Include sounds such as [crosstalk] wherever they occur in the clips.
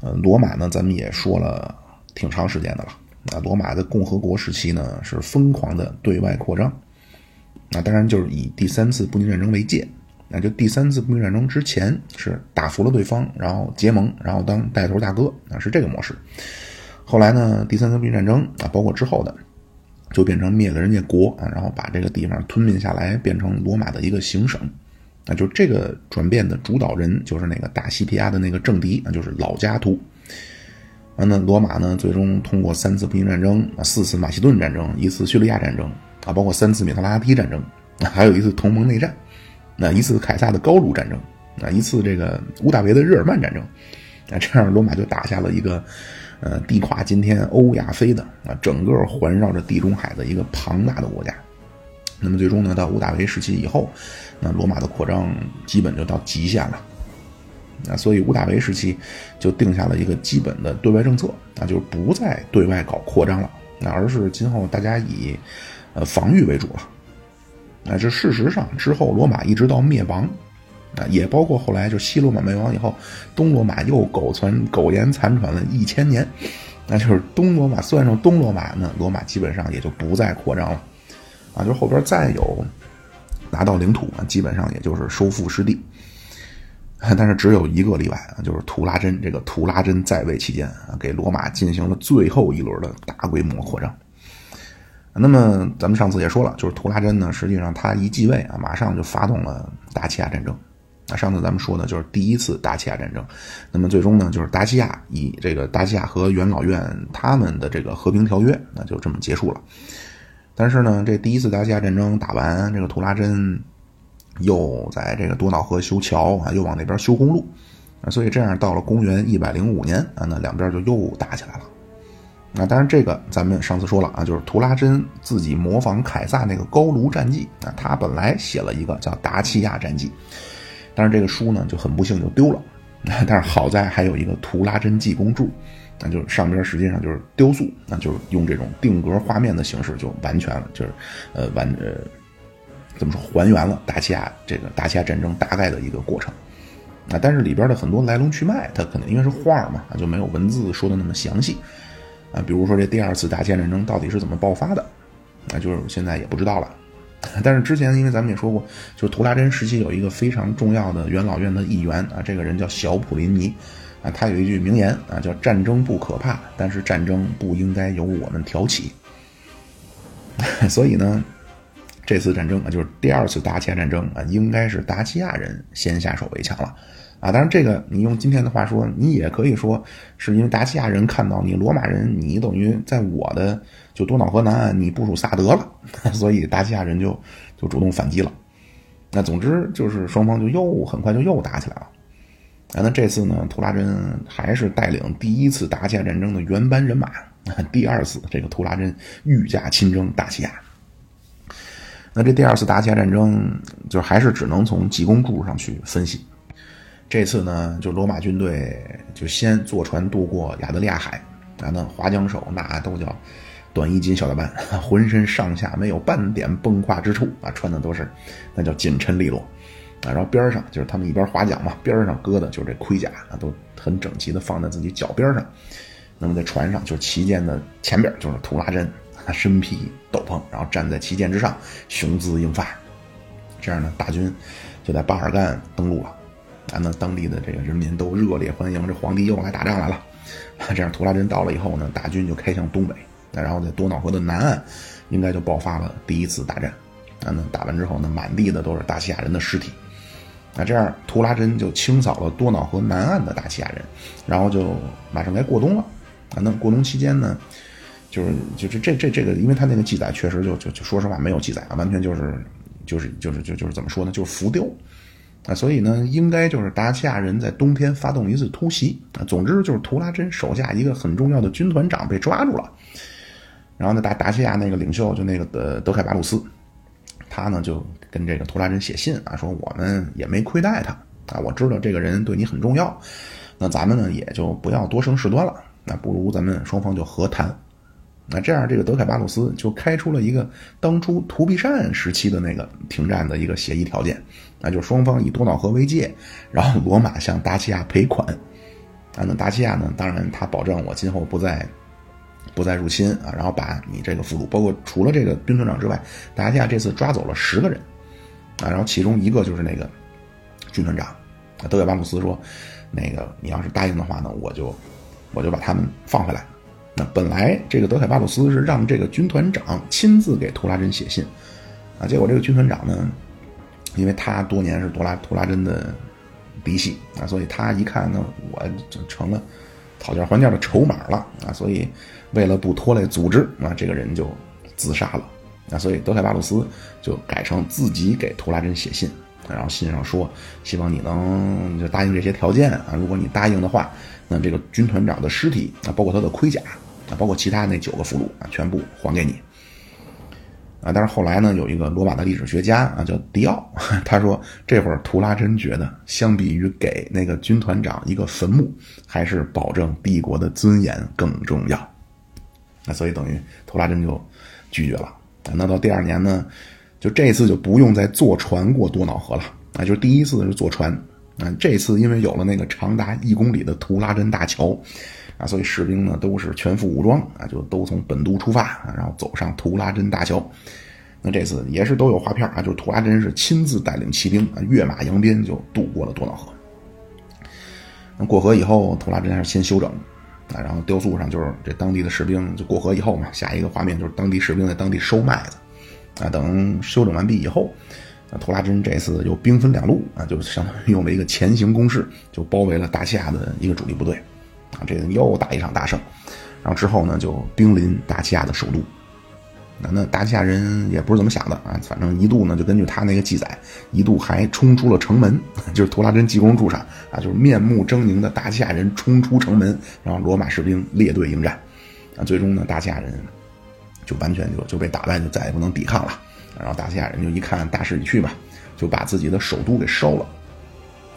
呃，罗马呢，咱们也说了挺长时间的了。啊，罗马的共和国时期呢，是疯狂的对外扩张。那当然就是以第三次布匿战争为界。那就第三次布匿战争之前是打服了对方，然后结盟，然后当带头大哥，啊是这个模式。后来呢，第三次布匿战争啊，包括之后的，就变成灭了人家国啊，然后把这个地方吞并下来，变成罗马的一个行省。啊就这个转变的主导人就是那个大西皮亚的那个政敌，那就是老加图。完了，罗马呢，最终通过三次布匿战争啊，四次马其顿战争，一次叙利亚战争啊，包括三次米特拉提战争，还有一次同盟内战，那一次凯撒的高卢战争啊，一次这个乌大维的日耳曼战争啊，这样罗马就打下了一个呃，地跨今天欧亚非的啊，整个环绕着地中海的一个庞大的国家。那么最终呢，到屋大维时期以后，那罗马的扩张基本就到极限了。啊，所以屋大维时期就定下了一个基本的对外政策，啊，就是不再对外搞扩张了，那而是今后大家以呃防御为主了。那这事实上之后罗马一直到灭亡，啊，也包括后来就西罗马灭亡以后，东罗马又苟存苟延残喘了一千年，那就是东罗马算上东罗马呢，罗马基本上也就不再扩张了，啊，就后边再有拿到领土啊，基本上也就是收复失地。[laughs] 但是只有一个例外啊，就是图拉真。这个图拉真在位期间啊，给罗马进行了最后一轮的大规模扩张。那么咱们上次也说了，就是图拉真呢，实际上他一继位啊，马上就发动了达契亚战争。啊，上次咱们说的就是第一次达契亚战争。那么最终呢，就是达契亚以这个达契亚和元老院他们的这个和平条约，那就这么结束了。但是呢，这第一次达契亚战争打完，这个图拉真。又在这个多瑙河修桥啊，又往那边修公路，啊，所以这样到了公元一百零五年啊，那两边就又打起来了。那当然，这个咱们上次说了啊，就是图拉真自己模仿凯撒那个高卢战记啊，他本来写了一个叫达契亚战记，但是这个书呢就很不幸就丢了。[laughs] 但是好在还有一个图拉真记公注，那就上边实际上就是雕塑，那就是用这种定格画面的形式就完全了，就是呃完呃。怎么说？还原了达契亚这个达契亚战争大概的一个过程，啊，但是里边的很多来龙去脉，它可能因为是画嘛，就没有文字说的那么详细，啊，比如说这第二次达契亚战争到底是怎么爆发的，啊，就是现在也不知道了。[laughs] 但是之前因为咱们也说过，就是图拉真时期有一个非常重要的元老院的议员啊，这个人叫小普林尼，啊，他有一句名言啊，叫“战争不可怕，但是战争不应该由我们挑起”，[laughs] 所以呢。这次战争啊，就是第二次达契亚战争啊，应该是达契亚人先下手为强了，啊，当然这个你用今天的话说，你也可以说是因为达契亚人看到你罗马人，你等于在我的就多瑙河南岸你部署萨德了，[laughs] 所以达契亚人就就主动反击了。那总之就是双方就又很快就又打起来了。啊，那这次呢，图拉真还是带领第一次达契亚战争的原班人马，[laughs] 第二次这个图拉真御驾亲征达契亚。那这第二次达契亚战争，就还是只能从济公柱上去分析。这次呢，就罗马军队就先坐船渡过亚得利亚海，啊，那划桨手那都叫短衣襟小打扮，[laughs] 浑身上下没有半点崩垮之处啊，穿的都是那叫紧身利落啊。然后边上就是他们一边划桨嘛，边上搁的就是这盔甲啊，都很整齐的放在自己脚边上。那么在船上就是旗舰的前边就是图拉真。他身披斗篷，然后站在旗舰之上，雄姿英发。这样呢，大军就在巴尔干登陆了。啊，那当地的这个人民都热烈欢迎，这皇帝又来打仗来了。[laughs] 这样，图拉真到了以后呢，大军就开向东北。那然后在多瑙河的南岸，应该就爆发了第一次大战。啊，那打完之后呢，满地的都是大西亚人的尸体。那这样，图拉真就清扫了多瑙河南岸的大西亚人，然后就马上该过冬了。啊，那过冬期间呢？就是就是这这这个，因为他那个记载确实就就就说实话没有记载啊，完全就是就是就是就就是怎么说呢，就是浮雕啊，所以呢，应该就是达契亚人在冬天发动一次突袭啊。总之就是图拉真手下一个很重要的军团长被抓住了，然后呢，达达契亚那个领袖就那个德德凯巴鲁斯，他呢就跟这个图拉真写信啊，说我们也没亏待他啊，我知道这个人对你很重要，那咱们呢也就不要多生事端了，那不如咱们双方就和谈。那这样，这个德凯巴鲁斯就开出了一个当初图必善时期的那个停战的一个协议条件，那就是双方以多瑙河为界，然后罗马向达西亚赔款，啊，那达西亚呢，当然他保证我今后不再不再入侵啊，然后把你这个俘虏，包括除了这个军团长之外，达西亚这次抓走了十个人啊，然后其中一个就是那个军团长，德凯巴鲁斯说，那个你要是答应的话呢，我就我就把他们放回来。那本来这个德凯巴鲁斯是让这个军团长亲自给图拉真写信啊，结果这个军团长呢，因为他多年是多拉图拉真的嫡系啊，所以他一看呢，我就成了讨价还价的筹码了啊，所以为了不拖累组织啊，这个人就自杀了啊，所以德凯巴鲁斯就改成自己给图拉真写信，然后信上说希望你能就答应这些条件啊，如果你答应的话。那这个军团长的尸体啊，包括他的盔甲啊，包括其他那九个俘虏啊，全部还给你啊。但是后来呢，有一个罗马的历史学家啊，叫迪奥，[laughs] 他说这会儿图拉真觉得，相比于给那个军团长一个坟墓，还是保证帝国的尊严更重要。那所以等于图拉真就拒绝了。那到第二年呢，就这次就不用再坐船过多瑙河了啊，就是第一次是坐船。啊，这次因为有了那个长达一公里的图拉真大桥，啊，所以士兵呢都是全副武装啊，就都从本都出发，然后走上图拉真大桥。那这次也是都有画片啊，就是图拉真是亲自带领骑兵啊，跃马扬鞭就渡过了多瑙河。过河以后，图拉真还是先休整啊，然后雕塑上就是这当地的士兵就过河以后嘛，下一个画面就是当地士兵在当地收麦子啊，等修整完毕以后。啊图拉真这次又兵分两路啊，就相当于用了一个前行攻势，就包围了大西亚的一个主力部队，啊，这又打一场大胜，然后之后呢，就兵临大西亚的首都。那那大西亚人也不是怎么想的啊，反正一度呢，就根据他那个记载，一度还冲出了城门，[laughs] 就是图拉真济公住上啊，就是面目狰狞的大西亚人冲出城门，然后罗马士兵列队迎战，啊，最终呢，大西亚人就完全就就被打败，就再也不能抵抗了。然后大西亚人就一看大势已去吧，就把自己的首都给烧了，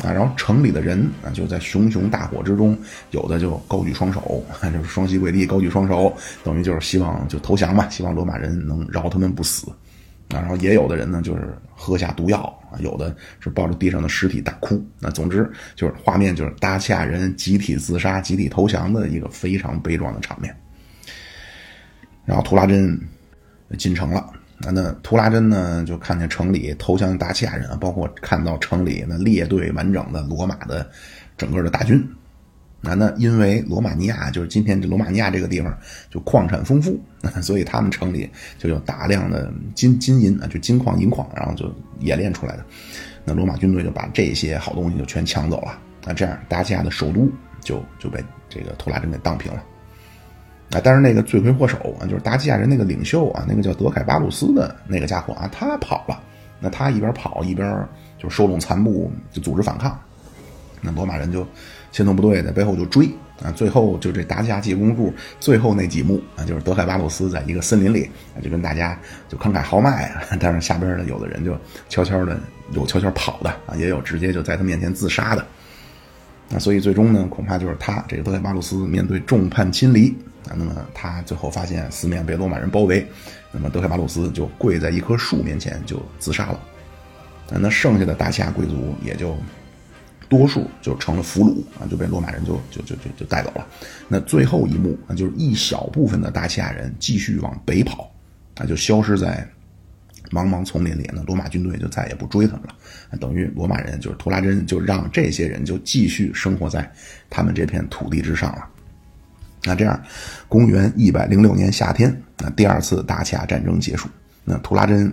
啊，然后城里的人啊就在熊熊大火之中，有的就高举双手，[laughs] 就是双膝跪地，高举双手，等于就是希望就投降吧，希望罗马人能饶他们不死，啊，然后也有的人呢就是喝下毒药啊，有的是抱着地上的尸体大哭，那总之就是画面就是达西亚人集体自杀、集体投降的一个非常悲壮的场面。然后图拉真进城了。那那图拉真呢，就看见城里投降大西亚人啊，包括看到城里那列队完整的罗马的整个的大军。那那因为罗马尼亚就是今天这罗马尼亚这个地方就矿产丰富，[laughs] 所以他们城里就有大量的金金银啊，就金矿银矿，然后就冶炼出来的。那罗马军队就把这些好东西就全抢走了。那这样达西亚的首都就就被这个图拉真给荡平了。啊，但是那个罪魁祸首啊，就是达基亚人那个领袖啊，那个叫德凯巴鲁斯的那个家伙啊，他跑了。那他一边跑一边就收拢残部，就组织反抗。那罗马人就先头部队在背后就追啊，最后就这达基亚济公柱最后那几幕啊，就是德凯巴鲁斯在一个森林里啊，就跟大家就慷慨豪迈啊，[laughs] 但是下边的有的人就悄悄的有悄悄跑的啊，也有直接就在他面前自杀的。那所以最终呢，恐怕就是他这个德凯巴鲁斯面对众叛亲离。啊，那么他最后发现四面被罗马人包围，那么德凯巴鲁斯就跪在一棵树面前就自杀了。那剩下的大西亚贵族也就多数就成了俘虏啊，就被罗马人就就就就就带走了。那最后一幕啊，就是一小部分的大西亚人继续往北跑，啊，就消失在茫茫丛林里。那罗马军队就再也不追他们了。等于罗马人就是图拉真就让这些人就继续生活在他们这片土地之上了。那这样，公元一百零六年夏天，那第二次大西亚战争结束。那图拉真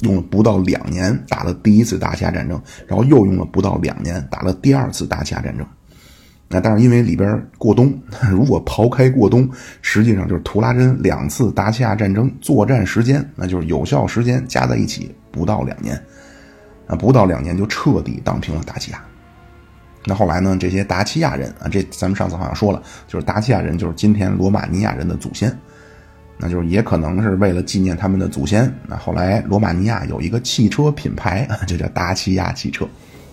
用了不到两年打了第一次大西亚战争，然后又用了不到两年打了第二次大西亚战争。那但是因为里边过冬，[laughs] 如果刨开过冬，实际上就是图拉真两次大西亚战争作战时间，那就是有效时间加在一起不到两年。啊，不到两年就彻底荡平了达契亚。那后来呢？这些达契亚人啊，这咱们上次好像说了，就是达契亚人，就是今天罗马尼亚人的祖先。那就是也可能是为了纪念他们的祖先。那后来罗马尼亚有一个汽车品牌，就叫达契亚汽车。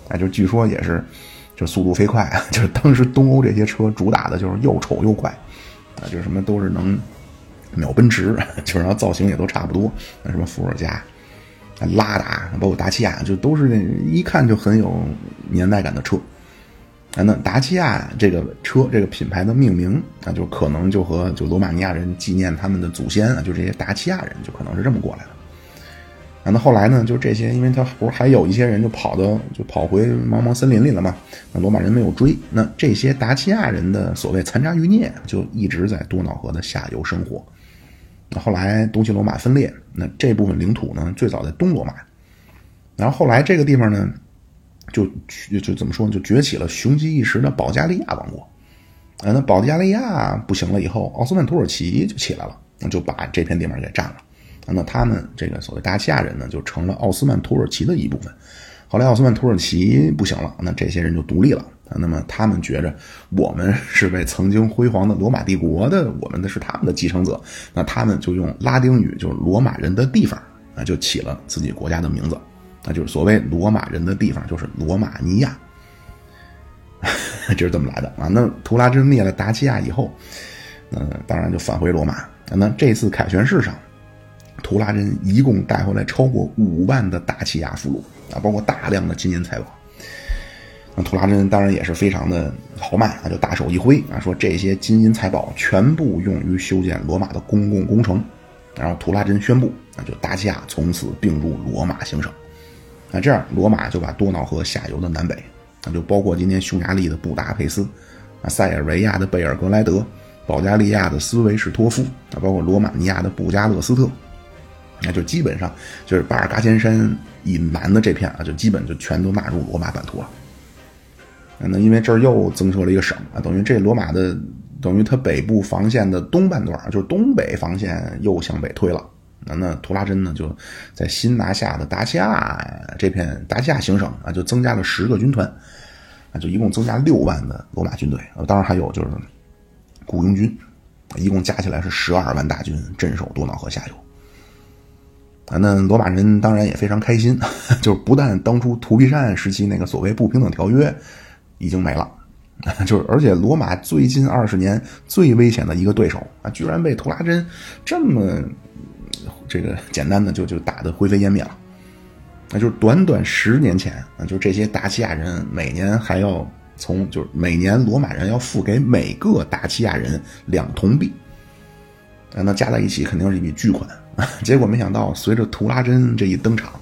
啊，就据说也是，就速度飞快，[laughs] 就是当时东欧这些车主打的就是又丑又快，啊，就是什么都是能秒奔驰，[laughs] 就是然后造型也都差不多。那什么伏尔加、拉达，包括达契亚，就都是那一看就很有年代感的车。啊，那达契亚这个车这个品牌的命名啊，就可能就和就罗马尼亚人纪念他们的祖先啊，就这些达契亚人就可能是这么过来的。啊，那后来呢，就这些，因为他不是还有一些人就跑到就跑回茫茫森林里了嘛，那罗马人没有追，那这些达契亚人的所谓残渣余孽就一直在多瑙河的下游生活。后来东西罗马分裂，那这部分领土呢，最早在东罗马，然后后来这个地方呢。就就怎么说？就崛起了雄鸡一时的保加利亚王国。啊，那保加利亚不行了以后，奥斯曼土耳其就起来了，那就把这片地方给占了。那他们这个所谓大西亚人呢，就成了奥斯曼土耳其的一部分。后来奥斯曼土耳其不行了，那这些人就独立了。那么他们觉着我们是被曾经辉煌的罗马帝国的，我们的是他们的继承者。那他们就用拉丁语，就是罗马人的地方，啊，就起了自己国家的名字。那就是所谓罗马人的地方，就是罗马尼亚，[laughs] 就是这么来的啊。那图拉真灭了达契亚以后，嗯，当然就返回罗马。那这次凯旋式上，图拉真一共带回来超过五万的达契亚俘虏啊，包括大量的金银财宝。那图拉真当然也是非常的豪迈啊，就大手一挥啊，说这些金银财宝全部用于修建罗马的公共工程。然后图拉真宣布，那就达契亚从此并入罗马行省。那这样，罗马就把多瑙河下游的南北，那就包括今天匈牙利的布达佩斯，啊，塞尔维亚的贝尔格莱德，保加利亚的斯维士托夫，啊，包括罗马尼亚的布加勒斯特，那就基本上就是巴尔嘎尖山以南的这片啊，就基本就全都纳入罗马版图了。那因为这儿又增设了一个省啊，等于这罗马的等于它北部防线的东半段，就是东北防线又向北推了。那那图拉真呢，就在新拿下的达西亚这片达西亚行省啊，就增加了十个军团，啊，就一共增加六万的罗马军队。呃，当然还有就是雇佣军，一共加起来是十二万大军镇守多瑙河下游。啊，那罗马人当然也非常开心，[laughs] 就是不但当初图皮善时期那个所谓不平等条约已经没了，[laughs] 就是而且罗马最近二十年最危险的一个对手啊，居然被图拉真这么。这个简单的就就打得灰飞烟灭了，那就是短短十年前啊，就这些达契亚人每年还要从就是每年罗马人要付给每个达契亚人两铜币，那加在一起肯定是一笔巨款。[laughs] 结果没想到随着图拉真这一登场，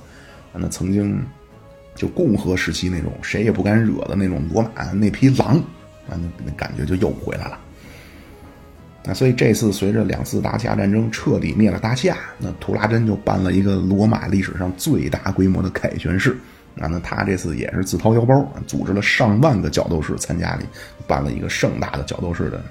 那曾经就共和时期那种谁也不敢惹的那种罗马那匹狼啊，那那感觉就又回来了。那所以这次随着两次大西亚战争彻底灭了大西亚，那图拉真就办了一个罗马历史上最大规模的凯旋式。啊，那他这次也是自掏腰包，组织了上万个角斗士参加里，办了一个盛大的角斗士的，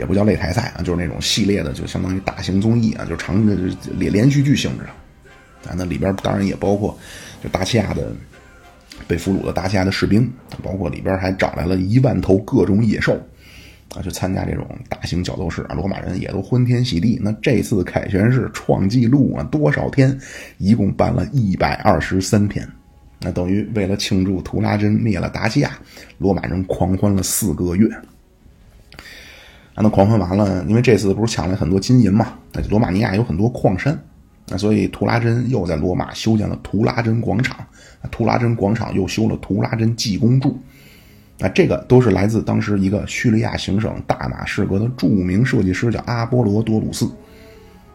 也不叫擂台赛啊，就是那种系列的，就相当于大型综艺啊，就长的连连续剧性质的。啊，那里边当然也包括就大西亚的被俘虏的大西亚的士兵，包括里边还找来了一万头各种野兽。啊，去参加这种大型角斗士啊，罗马人也都欢天喜地。那这次凯旋式创纪录啊，多少天？一共办了一百二十三天。那等于为了庆祝图拉真灭了达西亚，罗马人狂欢了四个月。啊，那狂欢完了，因为这次不是抢了很多金银嘛？那罗马尼亚有很多矿山，那所以图拉真又在罗马修建了图拉真广场。图拉真广场又修了图拉真济公柱。啊，这个都是来自当时一个叙利亚行省大马士革的著名设计师，叫阿波罗多鲁斯。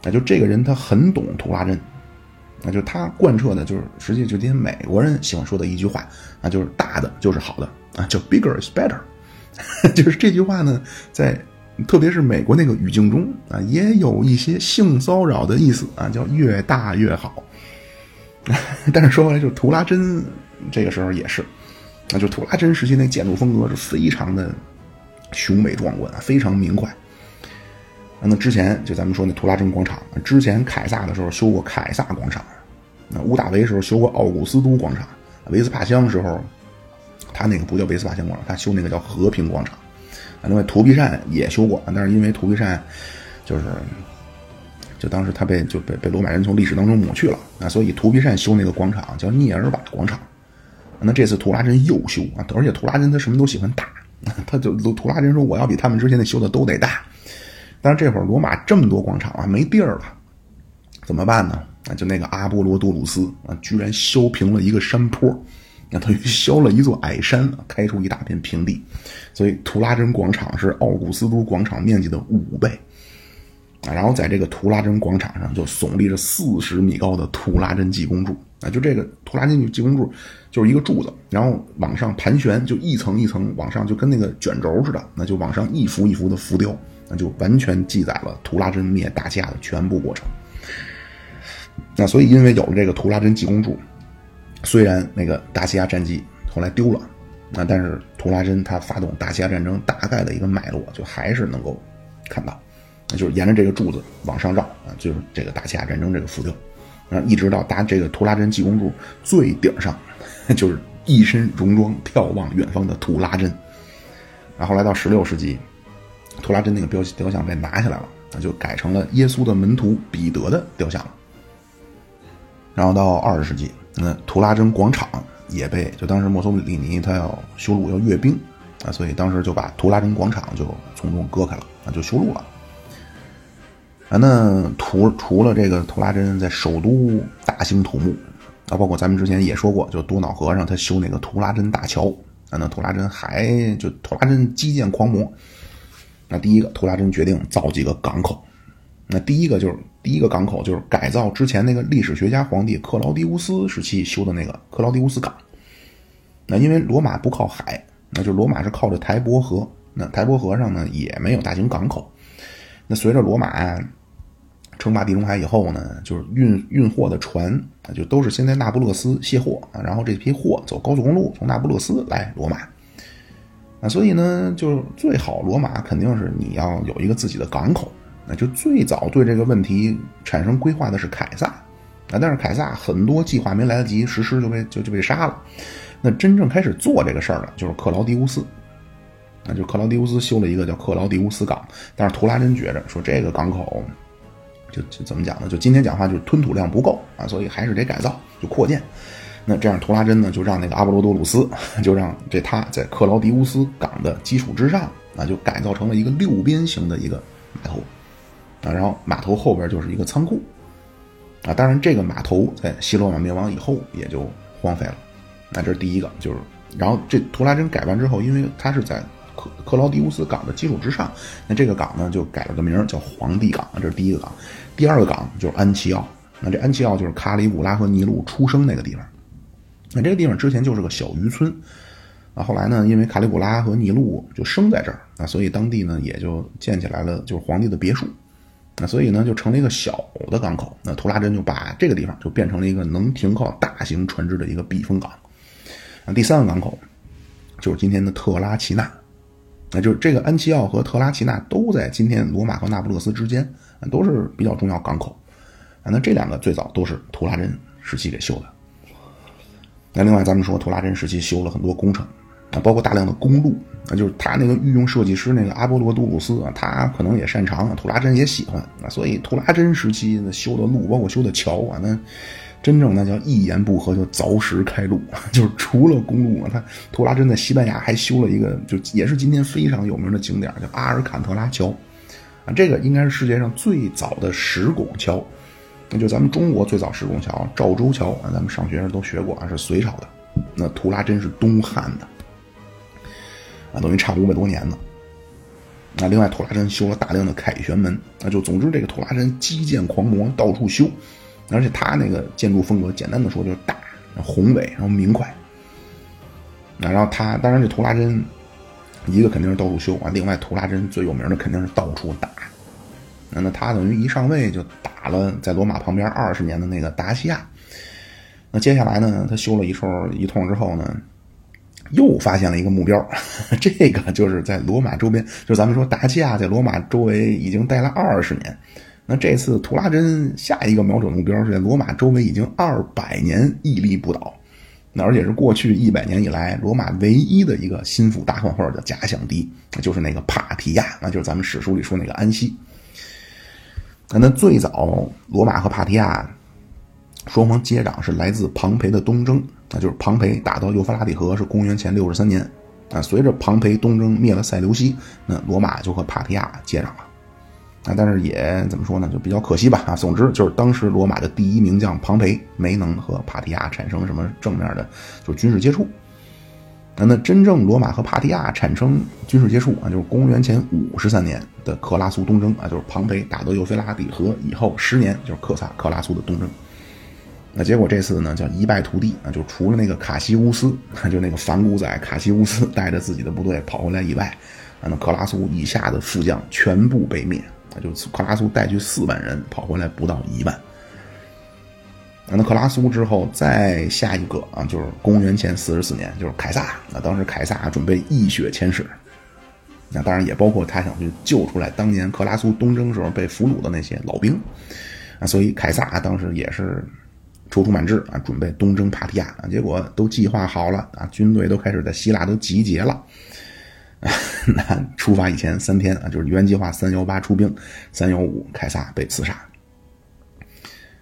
那就这个人，他很懂图拉真，那就他贯彻的就是实际就今天美国人喜欢说的一句话啊，就是大的就是好的啊，叫 bigger is better。[laughs] 就是这句话呢，在特别是美国那个语境中啊，也有一些性骚扰的意思啊，叫越大越好。[laughs] 但是说回来，就图拉真这个时候也是。那就图拉真时期那建筑风格是非常的雄伟壮观，非常明快。啊那之前就咱们说那图拉真广场，之前凯撒的时候修过凯撒广场，那屋大维时候修过奥古斯都广场，维斯帕乡时候他那个不叫维斯帕乡广场，他修那个叫和平广场。另外图皮善也修过，但是因为图皮善就是就当时他被就被被罗马人从历史当中抹去了啊，所以图皮善修那个广场叫涅尔瓦广场。那这次图拉真又修啊，而且图拉真他什么都喜欢大，[laughs] 他就图拉真说我要比他们之前的修的都得大。但是这会儿罗马这么多广场啊，没地儿了，怎么办呢？啊，就那个阿波罗多鲁斯啊，居然修平了一个山坡，那等于削了一座矮山，开出一大片平地，所以图拉真广场是奥古斯都广场面积的五倍。然后在这个图拉真广场上就耸立着四十米高的图拉真济公柱啊，就这个图拉真济公柱就是一个柱子，然后往上盘旋，就一层一层往上，就跟那个卷轴似的，那就往上一幅一幅的浮雕，那就完全记载了图拉真灭大西亚的全部过程。那所以因为有了这个图拉真济公柱。虽然那个大西亚战绩后来丢了，啊，但是图拉真他发动大西亚战争大概的一个脉络就还是能够看到，那就是沿着这个柱子往上绕啊，就是这个大西亚战争这个浮雕，啊，一直到达这个图拉真济公柱最顶上，就是一身戎装眺望远方的图拉真。然后来到十六世纪，图拉真那个雕雕像被拿下来了，那就改成了耶稣的门徒彼得的雕像了。然后到二十世纪。那图拉真广场也被就当时墨索里尼他要修路要阅兵啊，所以当时就把图拉真广场就从中割开了啊，就修路了。啊，那除除了这个图拉真在首都大兴土木啊，包括咱们之前也说过，就多瑙河上他修那个图拉真大桥啊，那图拉真还就图拉真基建狂魔。那第一个，图拉真决定造几个港口。那第一个就是第一个港口，就是改造之前那个历史学家皇帝克劳狄乌斯时期修的那个克劳狄乌斯港。那因为罗马不靠海，那就罗马是靠着台伯河。那台伯河上呢也没有大型港口。那随着罗马称霸地中海以后呢，就是运运货的船啊，就都是先在那不勒斯卸货啊，然后这批货走高速公路从那不勒斯来罗马。啊，所以呢，就最好罗马肯定是你要有一个自己的港口。那就最早对这个问题产生规划的是凯撒，啊，但是凯撒很多计划没来得及实施就被就就被杀了。那真正开始做这个事儿的就是克劳狄乌斯，那就克劳狄乌斯修了一个叫克劳狄乌斯港。但是图拉真觉着说这个港口，就就怎么讲呢？就今天讲话就是吞吐量不够啊，所以还是得改造，就扩建。那这样图拉真呢就让那个阿波罗多鲁斯就让这他在克劳狄乌斯港的基础之上啊，就改造成了一个六边形的一个码头。啊，然后码头后边就是一个仓库，啊，当然这个码头在西罗马灭亡以后也就荒废了。那这是第一个，就是然后这图拉真改完之后，因为它是在克克劳狄乌斯港的基础之上，那这个港呢就改了个名叫皇帝港，这是第一个港。第二个港就是安琪奥，那这安琪奥就是卡里古拉和尼禄出生那个地方。那这个地方之前就是个小渔村，啊，后来呢，因为卡里古拉和尼禄就生在这儿，啊，所以当地呢也就建起来了，就是皇帝的别墅。那所以呢，就成了一个小的港口。那图拉真就把这个地方就变成了一个能停靠大型船只的一个避风港。那第三个港口就是今天的特拉齐纳。那就是这个安琪奥和特拉齐纳都在今天罗马和那不勒斯之间，都是比较重要港口。那这两个最早都是图拉真时期给修的。那另外咱们说，图拉真时期修了很多工程。包括大量的公路啊，就是他那个御用设计师那个阿波罗杜鲁斯啊，他可能也擅长，图拉真也喜欢啊，所以图拉真时期那修的路，包括修的桥啊，那真正那叫一言不合就凿石开路，[laughs] 就是除了公路啊，他图拉真在西班牙还修了一个，就也是今天非常有名的景点，叫阿尔坎特拉桥啊，这个应该是世界上最早的石拱桥，那就咱们中国最早石拱桥赵州桥啊，咱们上学时候都学过啊，是隋朝的，那图拉真是东汉的。啊，等于差五百多年呢。那另外，图拉真修了大量的凯旋门。那就总之，这个图拉真基建狂魔，到处修。而且他那个建筑风格，简单的说就是大、宏伟，然后明快。那然后他，当然这图拉真，一个肯定是到处修啊。另外，图拉真最有名的肯定是到处打。那那他等于一上位就打了在罗马旁边二十年的那个达西亚。那接下来呢，他修了一通一通之后呢？又发现了一个目标，[laughs] 这个就是在罗马周边，就是咱们说达西亚在罗马周围已经待了二十年。那这次图拉真下一个瞄准目标是在罗马周围已经二百年屹立不倒，那而且是过去一百年以来罗马唯一的一个心腹大患或者假想敌，就是那个帕提亚，那就是咱们史书里说那个安息。那最早罗马和帕提亚双方接壤是来自庞培的东征。那就是庞培打到幼发拉底河是公元前六十三年，啊，随着庞培东征灭了塞琉西，那罗马就和帕提亚接壤了。啊，但是也怎么说呢，就比较可惜吧啊。总之就是当时罗马的第一名将庞培没能和帕提亚产生什么正面的，就是军事接触。那那真正罗马和帕提亚产生军事接触啊，就是公元前五十三年的克拉苏东征啊，就是庞培打到幼菲拉底河以后十年，就是克萨克拉苏的东征。那结果这次呢叫一败涂地啊，就除了那个卡西乌斯，[laughs] 就那个反骨仔卡西乌斯带着自己的部队跑回来以外，啊，那克拉苏以下的副将全部被灭。啊就克拉苏带去四万人，跑回来不到一万。那克拉苏之后再下一个啊，就是公元前四十四年，就是凯撒。那当时凯撒准备一雪前耻，那当然也包括他想去救出来当年克拉苏东征时候被俘虏的那些老兵啊。所以凯撒当时也是踌躇满志啊，准备东征帕提亚啊。结果都计划好了啊，军队都开始在希腊都集结了。[laughs] 那出发以前三天啊，就是原计划三幺八出兵，三幺五凯撒被刺杀。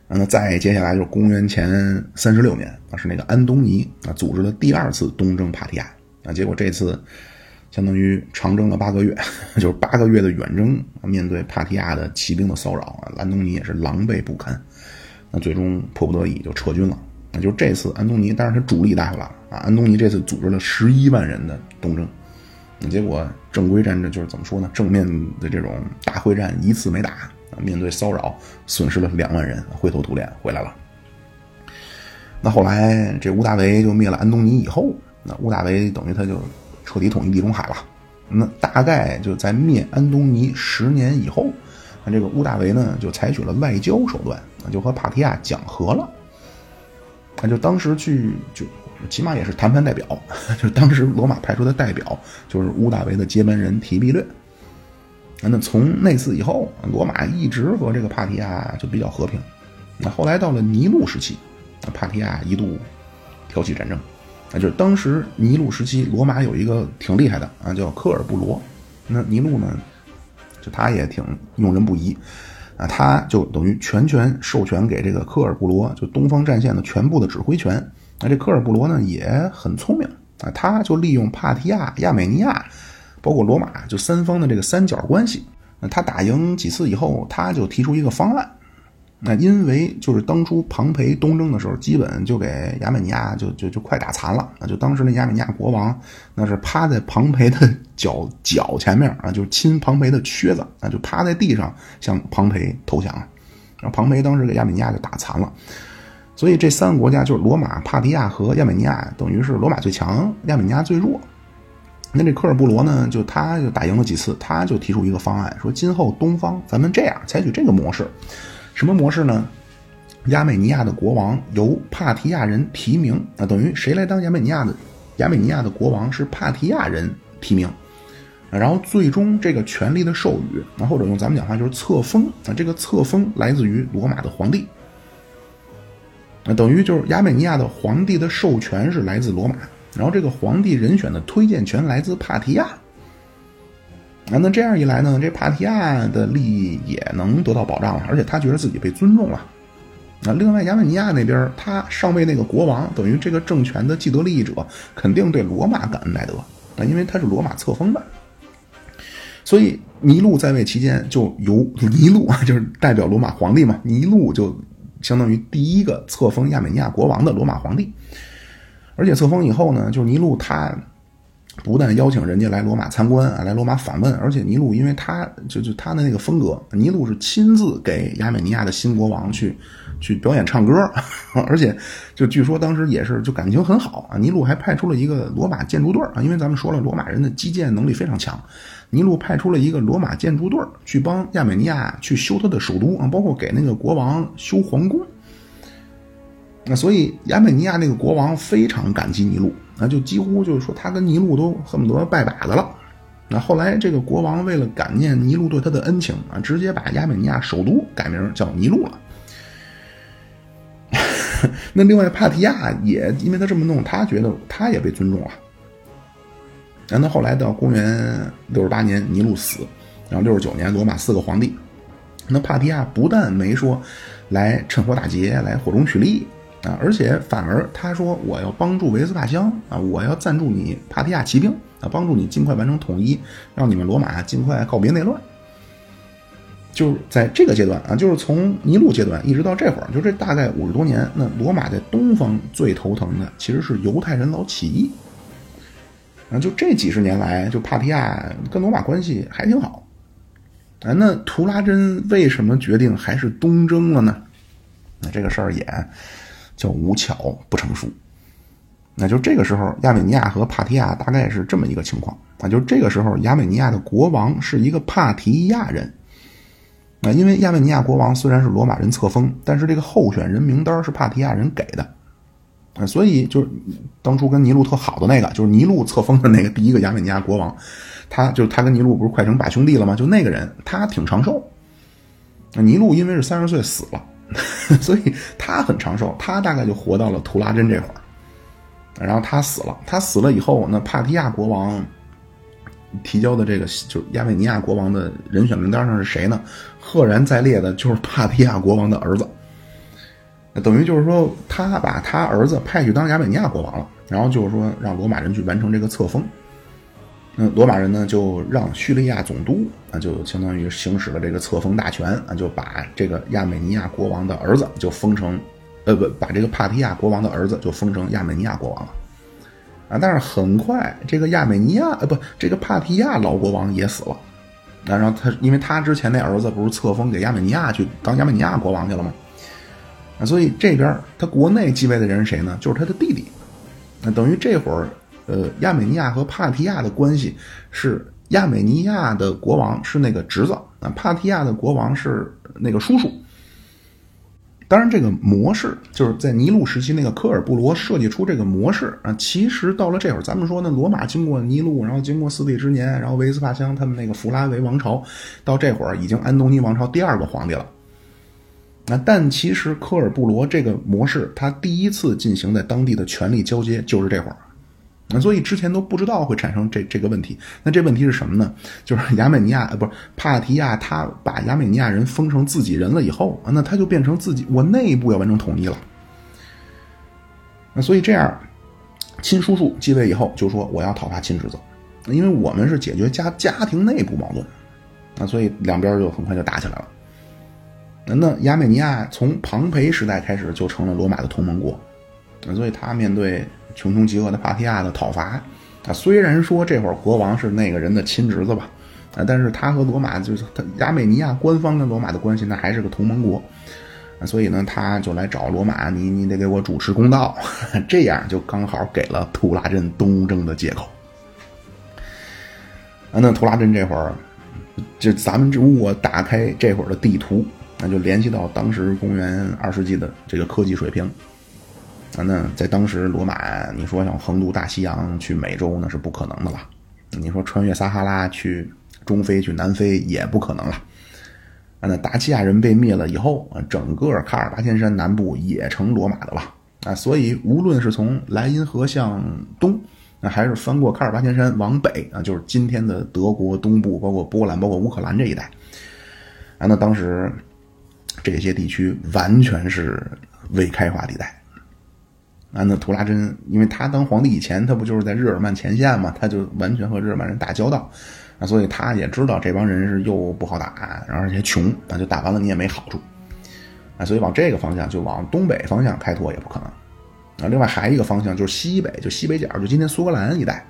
那再接下来就是公元前三十六年，啊是那个安东尼啊组织了第二次东征帕提亚啊，结果这次相当于长征了八个月，[laughs] 就是八个月的远征，面对帕提亚的骑兵的骚扰啊，安东尼也是狼狈不堪。那最终迫不得已就撤军了。那就是这次安东尼，但是他主力带回来了啊，安东尼这次组织了十一万人的东征。结果正规战争就是怎么说呢？正面的这种大会战一次没打，面对骚扰损失了两万人，灰头土脸回来了。那后来这屋大维就灭了安东尼以后，那屋大维等于他就彻底统一地中海了。那大概就在灭安东尼十年以后，那这个屋大维呢就采取了外交手段，就和帕提亚讲和了。那就当时去就。起码也是谈判代表，[laughs] 就是当时罗马派出的代表，就是屋大维的接班人提比略。那从那次以后，罗马一直和这个帕提亚就比较和平。那后来到了尼禄时期，帕提亚一度挑起战争。那就是当时尼禄时期，罗马有一个挺厉害的啊，叫科尔布罗。那尼禄呢，就他也挺用人不疑啊，他就等于全权授权给这个科尔布罗，就东方战线的全部的指挥权。那这科尔布罗呢也很聪明啊，他就利用帕提亚、亚美尼亚，包括罗马，就三方的这个三角关系。那他打赢几次以后，他就提出一个方案。那因为就是当初庞培东征的时候，基本就给亚美尼亚就就就快打残了啊！就当时那亚美尼亚国王，那是趴在庞培的脚脚前面啊，就亲庞培的靴子啊，就趴在地上向庞培投降。然后庞培当时给亚美尼亚就打残了。所以这三个国家就是罗马、帕提亚和亚美尼亚，等于是罗马最强，亚美尼亚最弱。那这科尔布罗呢，就他就打赢了几次，他就提出一个方案，说今后东方咱们这样采取这个模式，什么模式呢？亚美尼亚的国王由帕提亚人提名，啊，等于谁来当亚美尼亚的亚美尼亚的国王是帕提亚人提名，然后最终这个权力的授予，啊或者用咱们讲话就是册封，啊，这个册封来自于罗马的皇帝。啊等于就是亚美尼亚的皇帝的授权是来自罗马，然后这个皇帝人选的推荐权来自帕提亚。啊，那这样一来呢，这帕提亚的利益也能得到保障了，而且他觉得自己被尊重了。那另外亚美尼亚那边，他上位那个国王，等于这个政权的既得利益者，肯定对罗马感恩戴德啊，因为他是罗马册封的。所以尼禄在位期间，就由尼禄啊就是代表罗马皇帝嘛，尼禄就。相当于第一个册封亚美尼亚国王的罗马皇帝，而且册封以后呢，就是尼禄他不但邀请人家来罗马参观啊，来罗马访问，而且尼禄因为他就就他的那个风格，尼禄是亲自给亚美尼亚的新国王去去表演唱歌，[laughs] 而且就据说当时也是就感情很好啊。尼禄还派出了一个罗马建筑队啊，因为咱们说了，罗马人的基建能力非常强。尼禄派出了一个罗马建筑队去帮亚美尼亚去修他的首都啊，包括给那个国王修皇宫。那所以亚美尼亚那个国王非常感激尼禄，那就几乎就是说他跟尼禄都恨不得拜把子了。那后来这个国王为了感念尼禄对他的恩情啊，直接把亚美尼亚首都改名叫尼禄了。[laughs] 那另外帕提亚也因为他这么弄，他觉得他也被尊重了。然后后来到公元六十八年，尼禄死，然后六十九年，罗马四个皇帝，那帕提亚不但没说来趁火打劫，来火中取栗啊，而且反而他说我要帮助维斯帕乡啊，我要赞助你帕提亚骑兵啊，帮助你尽快完成统一，让你们罗马尽快告别内乱。就是在这个阶段啊，就是从尼禄阶段一直到这会儿，就这大概五十多年，那罗马在东方最头疼的其实是犹太人老起义。啊，就这几十年来，就帕提亚跟罗马关系还挺好。啊，那图拉真为什么决定还是东征了呢？那这个事儿也叫无巧不成书。那就这个时候，亚美尼亚和帕提亚大概是这么一个情况啊。就这个时候，亚美尼亚的国王是一个帕提亚人。啊，因为亚美尼亚国王虽然是罗马人册封，但是这个候选人名单是帕提亚人给的。啊，所以就是当初跟尼禄特好的那个，就是尼禄册封的那个第一个亚美尼亚国王，他就他跟尼禄不是快成把兄弟了吗？就那个人，他挺长寿。尼禄因为是三十岁死了，[laughs] 所以他很长寿，他大概就活到了图拉真这会儿。然后他死了，他死了以后，那帕提亚国王提交的这个就是亚美尼亚国王的人选名单上是谁呢？赫然在列的就是帕提亚国王的儿子。等于就是说，他把他儿子派去当亚美尼亚国王了，然后就是说让罗马人去完成这个册封。那罗马人呢，就让叙利亚总督啊，就相当于行使了这个册封大权啊，就把这个亚美尼亚国王的儿子就封成，呃不，把这个帕提亚国王的儿子就封成亚美尼亚国王了。啊，但是很快这个亚美尼亚呃不，这个帕提亚老国王也死了。然后他因为他之前那儿子不是册封给亚美尼亚去当亚美尼亚国王去了吗？啊，所以这边他国内继位的人是谁呢？就是他的弟弟。那等于这会儿，呃，亚美尼亚和帕提亚的关系是亚美尼亚的国王是那个侄子，啊，帕提亚的国王是那个叔叔。当然，这个模式就是在尼禄时期那个科尔布罗设计出这个模式啊。其实到了这会儿，咱们说呢，罗马经过尼禄，然后经过四帝之年，然后维斯帕乡他们那个弗拉维王朝，到这会儿已经安东尼王朝第二个皇帝了。那但其实科尔布罗这个模式，他第一次进行在当地的权力交接就是这会儿，那所以之前都不知道会产生这这个问题。那这问题是什么呢？就是亚美尼亚呃不是帕提亚，他把亚美尼亚人封成自己人了以后，那他就变成自己我内部要完成统一了。那所以这样，亲叔叔继位以后就说我要讨伐亲侄子，因为我们是解决家家庭内部矛盾，啊，所以两边就很快就打起来了。那亚美尼亚从庞培时代开始就成了罗马的同盟国，所以他面对穷凶极恶的帕提亚的讨伐，啊，虽然说这会儿国王是那个人的亲侄子吧，啊，但是他和罗马就是他亚美尼亚官方跟罗马的关系那还是个同盟国，所以呢，他就来找罗马，你你得给我主持公道，[laughs] 这样就刚好给了图拉真东征的借口。啊，那图拉真这会儿，就咱们如果打开这会儿的地图。那就联系到当时公元二世纪的这个科技水平，那在当时罗马，你说想横渡大西洋去美洲那是不可能的了。你说穿越撒哈拉去中非去南非也不可能了。啊，那达契亚人被灭了以后啊，整个卡尔巴天山南部也成罗马的了啊。所以无论是从莱茵河向东，那还是翻过卡尔巴天山往北啊，就是今天的德国东部，包括波兰，包括乌克兰这一带啊，那当时。这些地区完全是未开发地带。啊，那图拉真，因为他当皇帝以前，他不就是在日耳曼前线嘛，他就完全和日耳曼人打交道，啊，所以他也知道这帮人是又不好打，然后而且穷，那就打完了你也没好处，啊，所以往这个方向就往东北方向开拓也不可能。啊，另外还一个方向就是西北，就西北角，就今天苏格兰一带。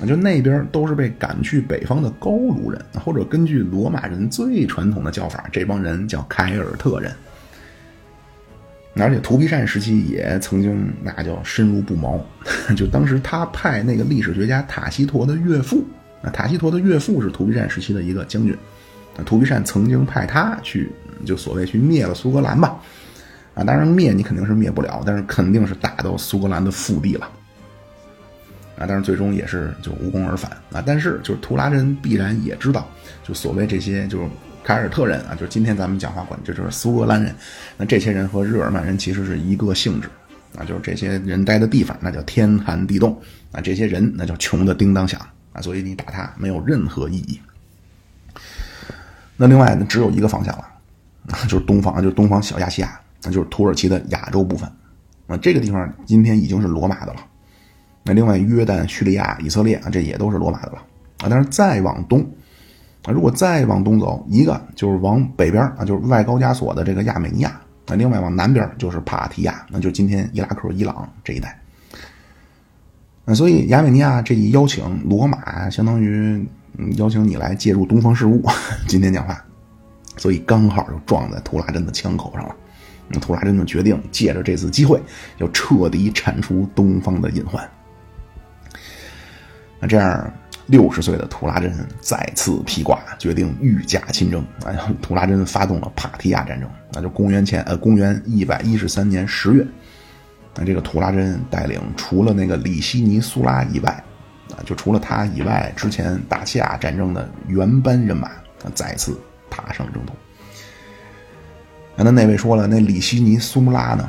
啊就那边都是被赶去北方的高卢人，或者根据罗马人最传统的叫法，这帮人叫凯尔特人。而且图皮善时期也曾经那叫深入不毛，[laughs] 就当时他派那个历史学家塔西佗的岳父，啊，塔西佗的岳父是图皮善时期的一个将军，啊，图皮善曾经派他去，就所谓去灭了苏格兰吧，啊，当然灭你肯定是灭不了，但是肯定是打到苏格兰的腹地了。啊，但是最终也是就无功而返啊！但是就是图拉真必然也知道，就所谓这些就是凯尔特人啊，就是今天咱们讲话管，这就是苏格兰人。那这些人和日耳曼人其实是一个性质啊，就是这些人待的地方那叫天寒地冻啊，这些人那叫穷的叮当响啊，所以你打他没有任何意义。那另外呢，只有一个方向了，[laughs] 就是东方，就是东方小亚细亚，那就是土耳其的亚洲部分啊，这个地方今天已经是罗马的了。那另外，约旦、叙利亚、以色列啊，这也都是罗马的了啊。但是再往东，啊，如果再往东走一个，就是往北边啊，就是外高加索的这个亚美尼亚；那另外往南边就是帕提亚，那就今天伊拉克、伊朗这一带。那所以亚美尼亚这一邀请，罗马相当于邀请你来介入东方事务，[laughs] 今天讲话，所以刚好就撞在图拉真的枪口上了。那图拉真就决定借着这次机会，要彻底铲除东方的隐患。那这样。六十岁的图拉真再次披挂，决定御驾亲征。哎，图拉真发动了帕提亚战争，那就公元前呃公元一百一十三年十月。那这个图拉真带领除了那个里希尼苏拉以外，啊，就除了他以外，之前大西亚战争的原班人马，再次踏上征途。那那位说了，那里希尼苏拉呢？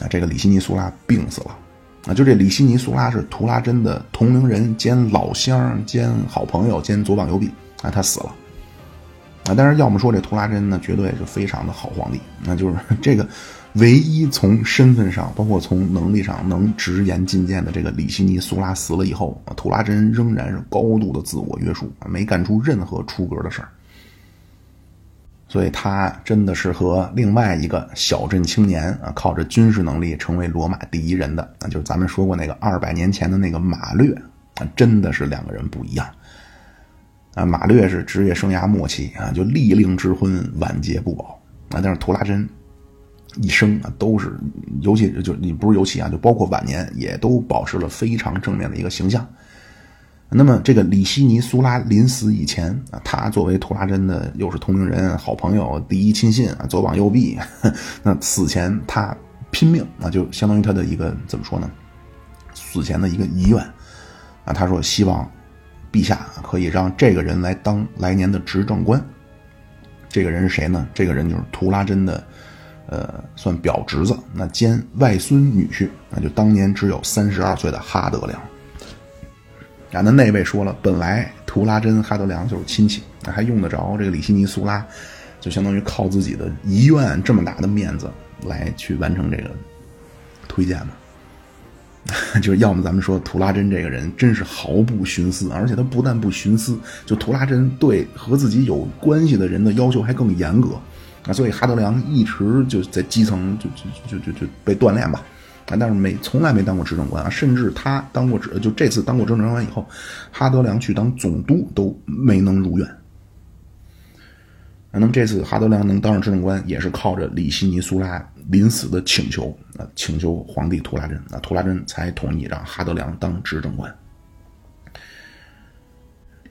啊，这个里希尼苏拉病死了。啊，就这里希尼苏拉是图拉真的同龄人兼老乡兼好朋友兼左膀右臂啊，他死了啊。但是要么说这图拉真呢，绝对是非常的好皇帝，那就是 [laughs] 这个唯一从身份上，包括从能力上能直言进谏的这个里希尼苏拉死了以后，图拉真仍然是高度的自我约束，没干出任何出格的事儿。所以他真的是和另外一个小镇青年啊，靠着军事能力成为罗马第一人的，那就是咱们说过那个二百年前的那个马略啊，真的是两个人不一样啊。马略是职业生涯末期啊，就利令之昏，晚节不保啊。但是图拉真一生啊，都是尤其就你不是尤其啊，就包括晚年也都保持了非常正面的一个形象。那么，这个里希尼苏拉临死以前啊，他作为图拉真的又是同龄人、好朋友、第一亲信啊，左膀右臂。[laughs] 那死前他拼命啊，就相当于他的一个怎么说呢？死前的一个遗愿啊，他说希望陛下可以让这个人来当来年的执政官。这个人是谁呢？这个人就是图拉真的，呃，算表侄子，那兼外孙女婿，那就当年只有三十二岁的哈德良。啊，那那位说了，本来图拉真、哈德良就是亲戚，还用得着这个里希尼苏拉，就相当于靠自己的遗愿这么大的面子来去完成这个推荐吗？[laughs] 就是要么咱们说图拉真这个人真是毫不徇私，而且他不但不徇私，就图拉真对和自己有关系的人的要求还更严格啊，所以哈德良一直就在基层就就就就就被锻炼吧。啊，但是没从来没当过执政官啊，甚至他当过执，就这次当过执政官以后，哈德良去当总督都没能如愿。那么这次哈德良能当上执政官，也是靠着里希尼苏拉临死的请求啊，请求皇帝图拉真啊，图拉真才同意让哈德良当执政官。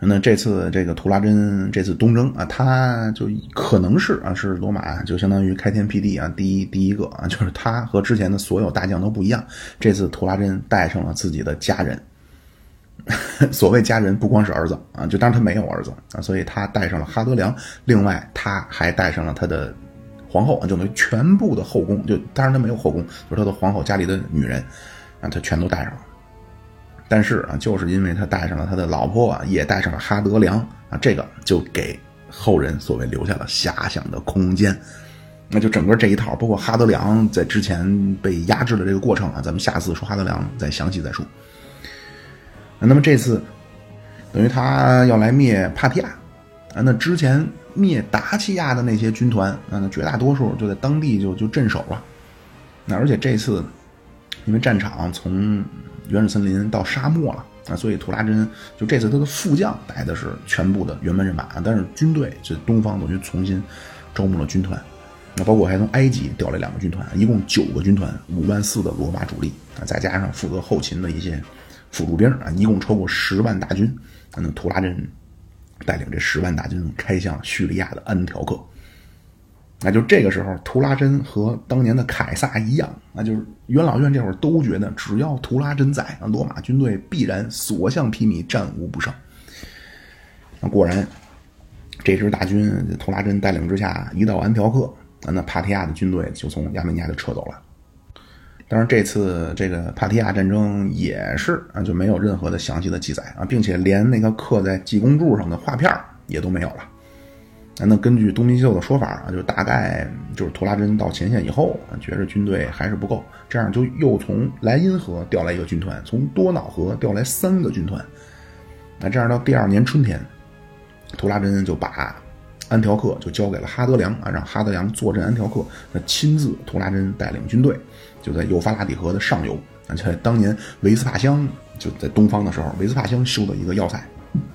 那这次这个图拉真这次东征啊，他就可能是啊，是罗马就相当于开天辟地啊，第一第一个啊，就是他和之前的所有大将都不一样。这次图拉真带上了自己的家人，[laughs] 所谓家人不光是儿子啊，就当然他没有儿子啊，所以他带上了哈德良，另外他还带上了他的皇后，就等于全部的后宫，就当然他没有后宫，就是他的皇后家里的女人啊，他全都带上了。但是啊，就是因为他带上了他的老婆啊，也带上了哈德良啊，这个就给后人所谓留下了遐想的空间。那就整个这一套，包括哈德良在之前被压制的这个过程啊，咱们下次说哈德良再详细再说。那么这次等于他要来灭帕提亚啊，那之前灭达契亚的那些军团啊，那绝大多数就在当地就就镇守了。那而且这次因为战场从原始森林到沙漠了啊，所以图拉真就这次他的副将带的是全部的原班人马，但是军队这东方等于重新招募了军团，那包括还从埃及调来两个军团，一共九个军团，五万四的罗马主力啊，再加上负责后勤的一些辅助兵啊，一共超过十万大军。那图拉真带领这十万大军开向叙利亚的安条克。那就这个时候，图拉真和当年的凯撒一样，那就是元老院这会儿都觉得，只要图拉真在，罗马军队必然所向披靡，战无不胜。那果然，这支大军图拉真带领之下，一到安条克，那帕提亚的军队就从亚美尼亚就撤走了。当然，这次这个帕提亚战争也是啊，就没有任何的详细的记载啊，并且连那个刻在记弓柱上的画片也都没有了。那根据东拼西凑的说法啊，就大概就是图拉真到前线以后，觉着军队还是不够，这样就又从莱茵河调来一个军团，从多瑙河调来三个军团。那这样到第二年春天，图拉真就把安条克就交给了哈德良啊，让哈德良坐镇安条克，那亲自图拉真带领军队就在幼发拉底河的上游，而且当年维斯帕乡就在东方的时候，维斯帕乡修的一个要塞，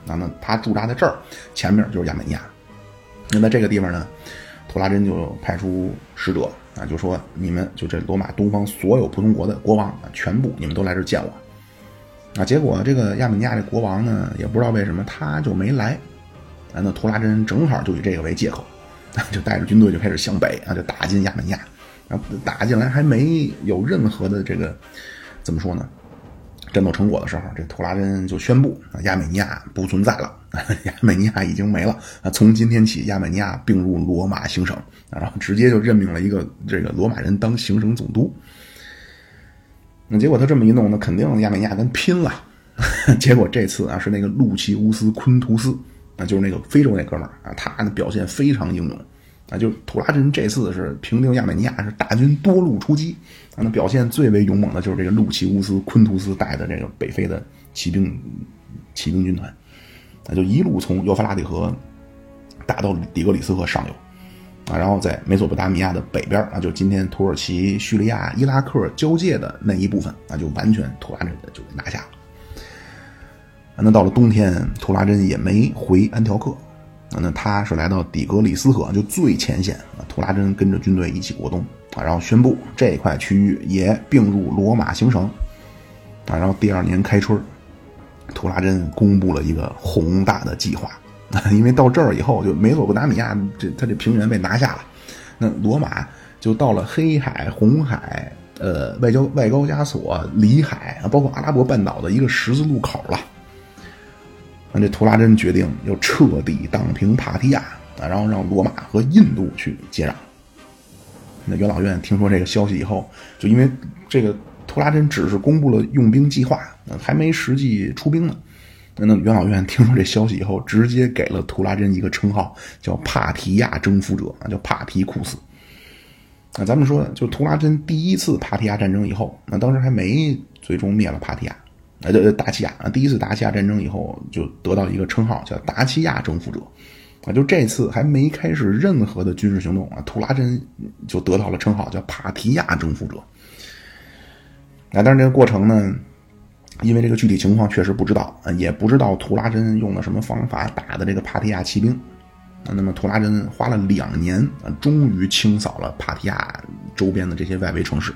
啊，那他驻扎在这儿，前面就是亚美尼亚。那在这个地方呢，图拉真就派出使者啊，就说你们就这罗马东方所有不同国的国王啊，全部你们都来这见我。啊，结果这个亚美尼亚这国王呢，也不知道为什么他就没来。啊，那图拉真正好就以这个为借口，[laughs] 就带着军队就开始向北啊，就打进亚美尼亚。啊，打进来还没有任何的这个怎么说呢？战斗成果的时候，这图拉真就宣布啊，亚美尼亚不存在了，[laughs] 亚美尼亚已经没了啊！从今天起，亚美尼亚并入罗马行省啊，然后直接就任命了一个这个罗马人当行省总督。那结果他这么一弄，那肯定亚美尼亚跟拼了。[laughs] 结果这次啊，是那个路奇乌斯·昆图斯啊，就是那个非洲那哥们儿啊，他的表现非常英勇。啊，就图拉真这次是平定亚美尼亚，是大军多路出击，啊，那表现最为勇猛的就是这个路奇乌斯·昆图斯带的这个北非的骑兵骑兵军团，啊，就一路从幼发拉底河打到底格里斯河上游，啊，然后在美索不达米亚的北边，啊，就今天土耳其、叙利亚、伊拉克交界的那一部分，啊，就完全图拉真就给拿下了。那到了冬天，图拉真也没回安条克。啊，那他是来到底格里斯河就最前线啊，图拉真跟着军队一起过冬啊，然后宣布这块区域也并入罗马行省啊，然后第二年开春，图拉真公布了一个宏大的计划啊，[laughs] 因为到这儿以后就美索不达米亚这他这平原被拿下了，那罗马就到了黑海、红海、呃外交外高加索、里海啊，包括阿拉伯半岛的一个十字路口了。那这图拉真决定要彻底荡平帕提亚啊，然后让罗马和印度去接壤。那元老院听说这个消息以后，就因为这个图拉真只是公布了用兵计划，还没实际出兵呢。那元老院听说这消息以后，直接给了图拉真一个称号，叫帕提亚征服者啊，叫帕提库斯。那咱们说，就图拉真第一次帕提亚战争以后，那当时还没最终灭了帕提亚。啊，就达契亚啊，第一次达契亚战争以后，就得到一个称号，叫达契亚征服者。啊，就这次还没开始任何的军事行动啊，图拉真就得到了称号，叫帕提亚征服者。啊，但是这个过程呢，因为这个具体情况确实不知道啊，也不知道图拉真用了什么方法打的这个帕提亚骑兵。啊，那么图拉真花了两年啊，终于清扫了帕提亚周边的这些外围城市。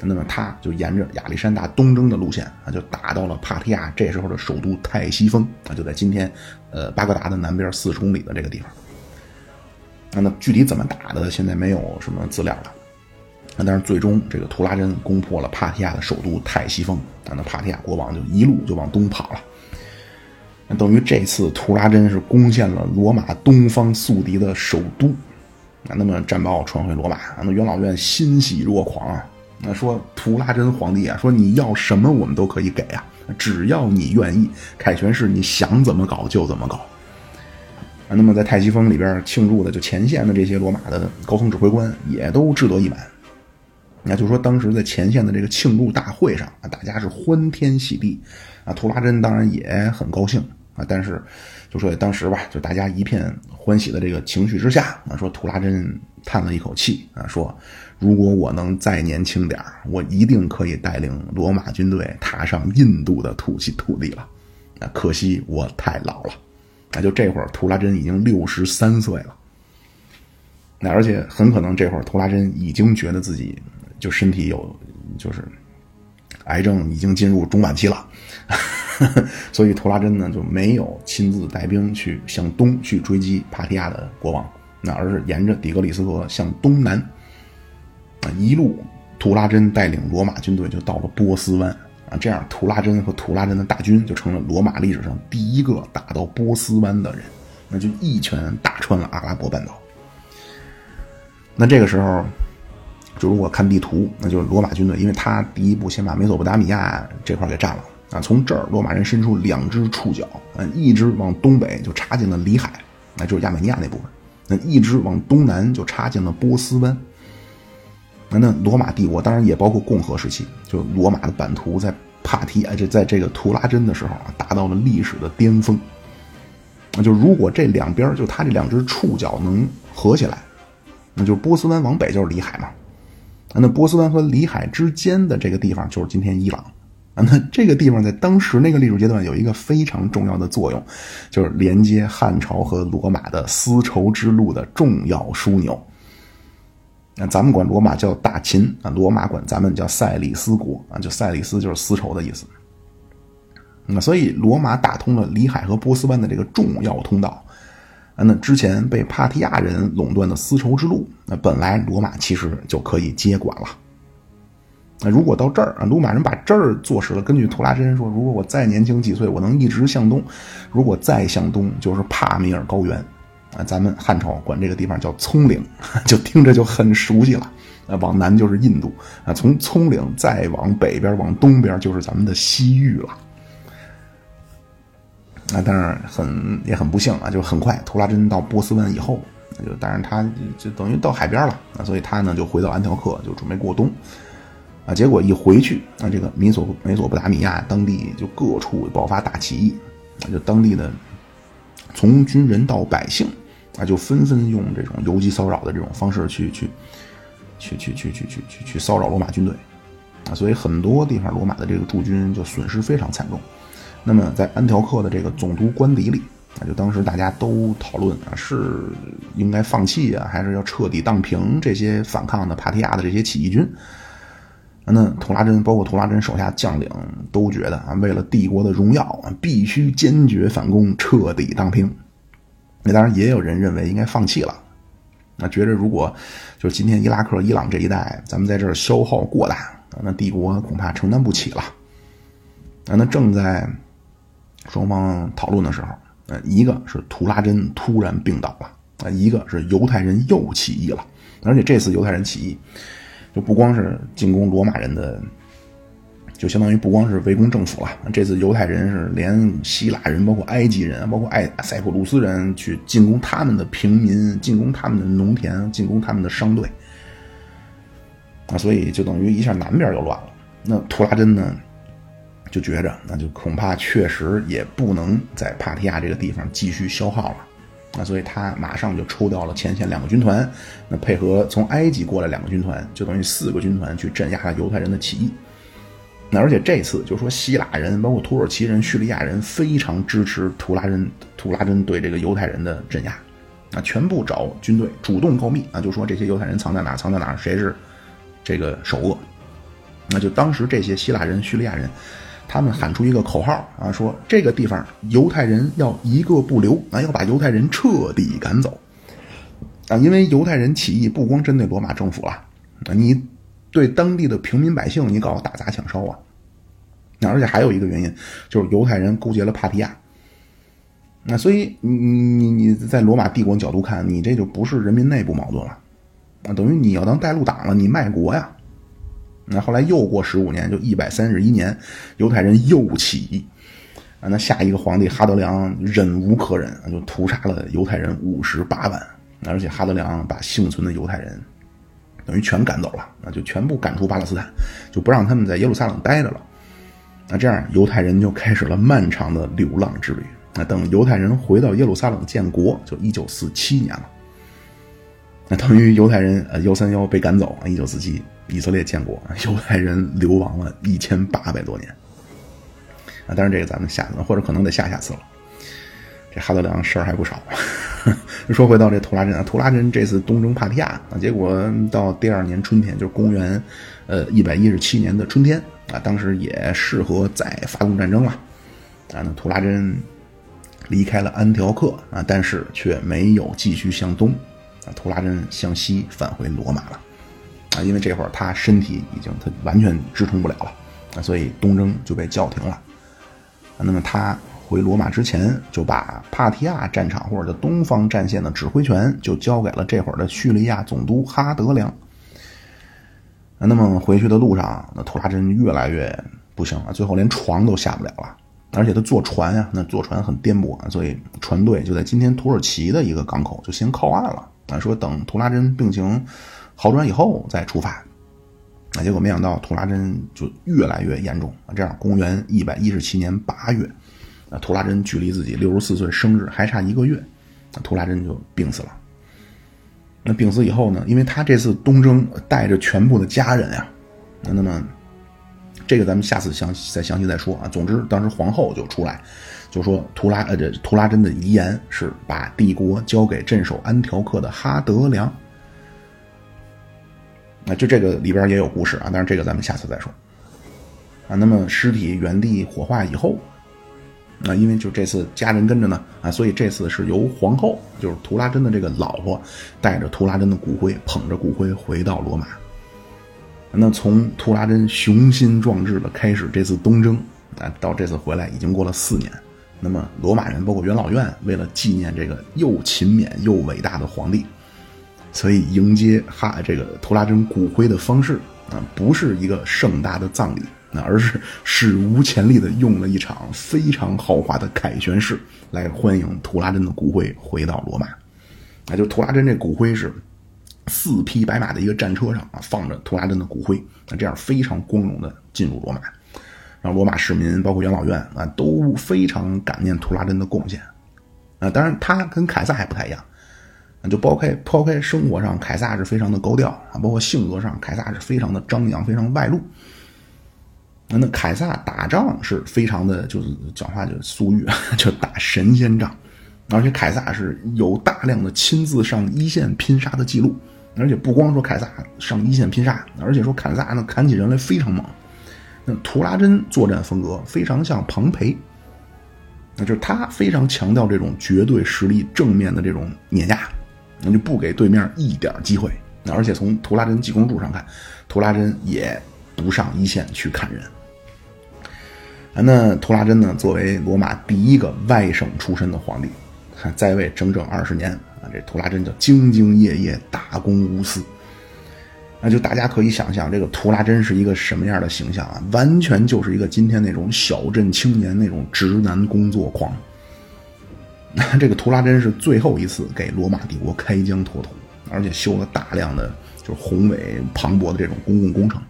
那么他就沿着亚历山大东征的路线啊，就打到了帕提亚这时候的首都泰西峰啊，就在今天，呃，巴格达的南边四十公里的这个地方。啊，那具体怎么打的，现在没有什么资料了。啊，但是最终这个图拉真攻破了帕提亚的首都泰西峰啊，那帕提亚国王就一路就往东跑了。那等于这次图拉真是攻陷了罗马东方宿敌的首都。啊，那么战报传回罗马，那元老院欣喜若狂啊。那说图拉真皇帝啊，说你要什么我们都可以给啊，只要你愿意，凯旋式你想怎么搞就怎么搞。啊，那么在泰西峰里边庆祝的，就前线的这些罗马的高层指挥官也都志得意满。那就说当时在前线的这个庆祝大会上啊，大家是欢天喜地啊，图拉真当然也很高兴啊，但是就说当时吧，就大家一片欢喜的这个情绪之下啊，说图拉真叹了一口气啊，说。如果我能再年轻点我一定可以带领罗马军队踏上印度的土气土地了。那可惜我太老了。那就这会儿，图拉真已经六十三岁了。那而且很可能这会儿，图拉真已经觉得自己就身体有就是癌症已经进入中晚期了。[laughs] 所以图拉真呢就没有亲自带兵去向东去追击帕提亚的国王，那而是沿着底格里斯河向东南。啊，一路图拉真带领罗马军队就到了波斯湾啊，这样图拉真和图拉真的大军就成了罗马历史上第一个打到波斯湾的人，那就一拳打穿了阿拉伯半岛。那这个时候，就如果看地图，那就是罗马军队，因为他第一步先把美索不达米亚这块给占了啊，从这儿罗马人伸出两只触角，嗯，一只往东北就插进了里海，那就是亚美尼亚那部分，那一只往东南就插进了波斯湾。那那罗马帝国当然也包括共和时期，就罗马的版图在帕提，啊，这在这个图拉真的时候啊，达到了历史的巅峰。那就如果这两边就他这两只触角能合起来，那就波斯湾往北就是里海嘛。那波斯湾和里海之间的这个地方就是今天伊朗。那这个地方在当时那个历史阶段有一个非常重要的作用，就是连接汉朝和罗马的丝绸之路的重要枢纽。那咱们管罗马叫大秦啊，罗马管咱们叫塞里斯国啊，就塞里斯就是丝绸的意思。那所以罗马打通了里海和波斯湾的这个重要通道啊，那之前被帕提亚人垄断的丝绸之路，那本来罗马其实就可以接管了。那如果到这儿啊，罗马人把这儿坐实了，根据图拉真说，如果我再年轻几岁，我能一直向东，如果再向东就是帕米尔高原。啊，咱们汉朝管这个地方叫葱岭，[laughs] 就听着就很熟悉了。啊，往南就是印度，啊，从葱岭再往北边往东边就是咱们的西域了。啊，但是很也很不幸啊，就很快，图拉真到波斯湾以后，就当然他就等于到海边了，啊，所以他呢就回到安条克，就准备过冬。啊，结果一回去，啊，这个米索美索不达米亚当地就各处爆发大起义，就当地的。从军人到百姓，啊，就纷纷用这种游击骚扰的这种方式去去去去去去去去去骚扰罗马军队，啊，所以很多地方罗马的这个驻军就损失非常惨重。那么在安条克的这个总督官邸里，啊，就当时大家都讨论啊，是应该放弃啊，还是要彻底荡平这些反抗的帕提亚的这些起义军？那图拉真包括图拉真手下将领都觉得啊，为了帝国的荣耀啊，必须坚决反攻，彻底荡平。那当然也有人认为应该放弃了，那觉着如果就是今天伊拉克、伊朗这一带，咱们在这儿消耗过大，那帝国恐怕承担不起了。那正在双方讨论的时候，呃，一个是图拉真突然病倒了，啊，一个是犹太人又起义了，而且这次犹太人起义。就不光是进攻罗马人的，就相当于不光是围攻政府了。这次犹太人是连希腊人、包括埃及人、包括埃塞浦路斯人去进攻他们的平民，进攻他们的农田，进攻他们的商队。啊，所以就等于一下南边就乱了。那图拉真呢，就觉着那就恐怕确实也不能在帕提亚这个地方继续消耗了。那所以他马上就抽调了前线两个军团，那配合从埃及过来两个军团，就等于四个军团去镇压犹太人的起义。那而且这次就说希腊人、包括土耳其人、叙利亚人非常支持图拉真，图拉真对这个犹太人的镇压，啊，全部找军队主动告密啊，就说这些犹太人藏在哪，藏在哪，谁是这个首恶。那就当时这些希腊人、叙利亚人。他们喊出一个口号啊，说这个地方犹太人要一个不留啊，要把犹太人彻底赶走啊！因为犹太人起义不光针对罗马政府啊，你对当地的平民百姓你搞打砸抢烧啊，那而且还有一个原因就是犹太人勾结了帕提亚，那所以你你你在罗马帝国角度看，你这就不是人民内部矛盾了啊，等于你要当带路党了，你卖国呀。那后来又过十五年，就一百三十一年，犹太人又起义，啊，那下一个皇帝哈德良忍无可忍，就屠杀了犹太人五十八万，而且哈德良把幸存的犹太人等于全赶走了，那就全部赶出巴勒斯坦，就不让他们在耶路撒冷待着了。那这样犹太人就开始了漫长的流浪之旅。那等犹太人回到耶路撒冷建国，就一九四七年了。那等于犹太人呃幺三幺被赶走，一九四七。以色列建国，[laughs] 犹太人流亡了一千八百多年啊！当然，这个咱们下次或者可能得下下次了。这哈德良事儿还不少。[laughs] 说回到这图拉真啊，图拉真这次东征帕提亚啊，结果到第二年春天，就是公元呃一百一十七年的春天啊，当时也适合再发动战争了啊。那图拉真离开了安条克啊，但是却没有继续向东，图拉真向西返回罗马了。啊，因为这会儿他身体已经他完全支撑不了了，啊，所以东征就被叫停了。那么他回罗马之前，就把帕提亚战场或者叫东方战线的指挥权就交给了这会儿的叙利亚总督哈德良。啊，那么回去的路上，那图拉真越来越不行了，最后连床都下不了了，而且他坐船呀，那坐船很颠簸啊，所以船队就在今天土耳其的一个港口就先靠岸了。啊，说等图拉真病情。好转以后再出发，那结果没想到图拉真就越来越严重啊。这样，公元一百一十七年八月，那图拉真距离自己六十四岁生日还差一个月，那图拉真就病死了。那病死以后呢？因为他这次东征带着全部的家人呀，那那么这个咱们下次详再详细再说啊。总之，当时皇后就出来就说，图拉呃这图拉真的遗言是把帝国交给镇守安条克的哈德良。那就这个里边也有故事啊，但是这个咱们下次再说啊。那么尸体原地火化以后。那因为就这次家人跟着呢，啊，所以这次是由皇后，就是图拉真的这个老婆，带着图拉真的骨灰，捧着骨灰回到罗马。那从图拉真雄心壮志的开始这次东征，啊，到这次回来已经过了四年。那么罗马人包括元老院，为了纪念这个又勤勉又伟大的皇帝，所以迎接哈这个图拉真骨灰的方式啊，不是一个盛大的葬礼。那而是史无前例的用了一场非常豪华的凯旋式来欢迎图拉真的骨灰回到罗马，那就图拉真这骨灰是四匹白马的一个战车上啊放着图拉真的骨灰，那这样非常光荣的进入罗马，让罗马市民包括元老院啊都非常感念图拉真的贡献啊，当然他跟凯撒还不太一样，就抛开抛开生活上凯撒是非常的高调啊，包括性格上凯撒是非常的张扬，非常外露。那凯撒打仗是非常的，就是讲话就俗语，[laughs] 就打神仙仗，而且凯撒是有大量的亲自上一线拼杀的记录，而且不光说凯撒上一线拼杀，而且说凯撒呢砍起人来非常猛。那图拉真作战风格非常像庞培，那就是他非常强调这种绝对实力正面的这种碾压，那就不给对面一点机会。那而且从图拉真济公柱上看，图拉真也不上一线去砍人。那图拉真呢？作为罗马第一个外省出身的皇帝，在位整整二十年啊！这图拉真叫兢兢业业、大公无私。那就大家可以想象，这个图拉真是一个什么样的形象啊？完全就是一个今天那种小镇青年那种直男工作狂。[laughs] 那这个图拉真是最后一次给罗马帝国开疆拓土，而且修了大量的就是宏伟磅礴的这种公共工程。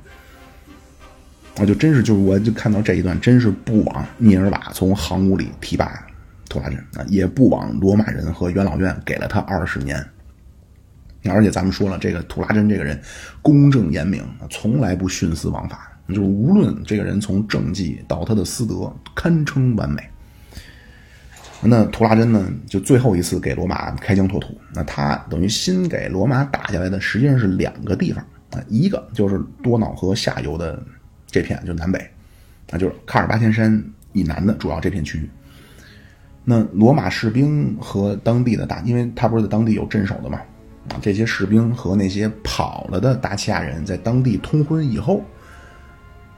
我就真是，就是我就看到这一段，真是不枉聂尔瓦从行伍里提拔图拉真啊，也不枉罗马人和元老院给了他二十年。而且咱们说了，这个图拉真这个人公正严明，从来不徇私枉法，就是无论这个人从政绩到他的私德，堪称完美。那图拉真呢，就最后一次给罗马开疆拓土，那他等于新给罗马打下来的，实际上是两个地方啊，一个就是多瑙河下游的。这片就南北，那就是喀尔巴阡山以南的主要这片区域。那罗马士兵和当地的大，因为他不是在当地有镇守的嘛，这些士兵和那些跑了的达契亚人在当地通婚以后，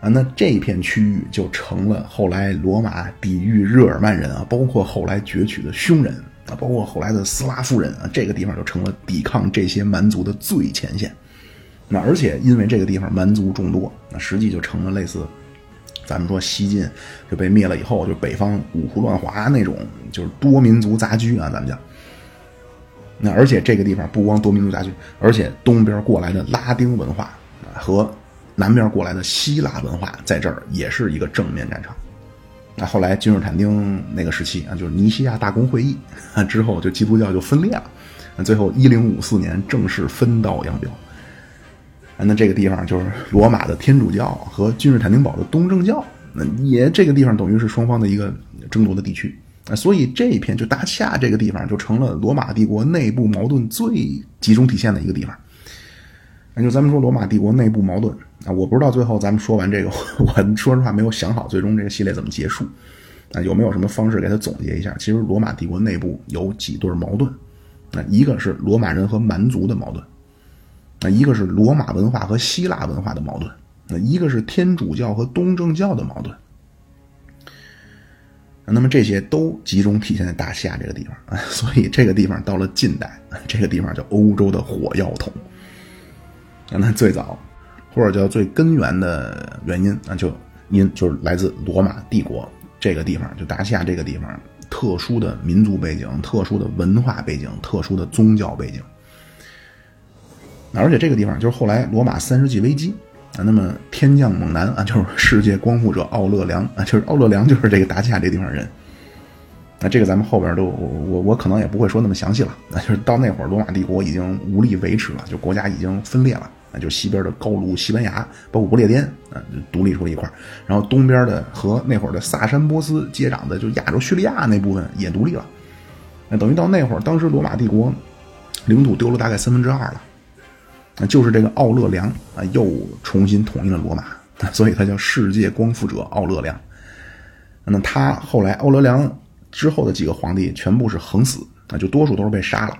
啊，那这片区域就成了后来罗马抵御日耳曼人啊，包括后来攫取的匈人啊，包括后来的斯拉夫人啊，这个地方就成了抵抗这些蛮族的最前线。那而且因为这个地方蛮族众多，那实际就成了类似，咱们说西晋就被灭了以后，就北方五胡乱华那种，就是多民族杂居啊，咱们讲。那而且这个地方不光多民族杂居，而且东边过来的拉丁文化和南边过来的希腊文化在这儿也是一个正面战场。那后来君士坦丁那个时期啊，就是尼西亚大公会议之后，就基督教就分裂了。那最后一零五四年正式分道扬镳。那这个地方就是罗马的天主教和君士坦丁堡的东正教，那也这个地方等于是双方的一个争夺的地区啊，所以这一片就大恰这个地方就成了罗马帝国内部矛盾最集中体现的一个地方。那就咱们说罗马帝国内部矛盾啊，我不知道最后咱们说完这个，[laughs] 我说实话没有想好最终这个系列怎么结束啊，有没有什么方式给他总结一下？其实罗马帝国内部有几对矛盾，啊一个是罗马人和蛮族的矛盾。那一个是罗马文化和希腊文化的矛盾，那一个是天主教和东正教的矛盾。那么这些都集中体现在大西亚这个地方啊，[laughs] 所以这个地方到了近代，这个地方叫欧洲的火药桶。那最早或者叫最根源的原因，那就因就是来自罗马帝国这个地方，就大西亚这个地方特殊的民族背景、特殊的文化背景、特殊的宗教背景。而且这个地方就是后来罗马三世纪危机啊，那么天降猛男啊，就是世界光复者奥勒良啊，就是奥勒良就是这个达契亚这地方人那这个咱们后边都我我可能也不会说那么详细了。那就是到那会儿，罗马帝国已经无力维持了，就国家已经分裂了。那就西边的高卢、西班牙，包括不列颠啊，独立出了一块然后东边的和那会儿的萨珊波斯接壤的，就亚洲叙利亚那部分也独立了。那等于到那会儿，当时罗马帝国领土丢了大概三分之二了。那就是这个奥勒良啊，又重新统一了罗马，[laughs] 所以他叫世界光复者奥勒良。那他后来奥勒良之后的几个皇帝全部是横死啊，就多数都是被杀了。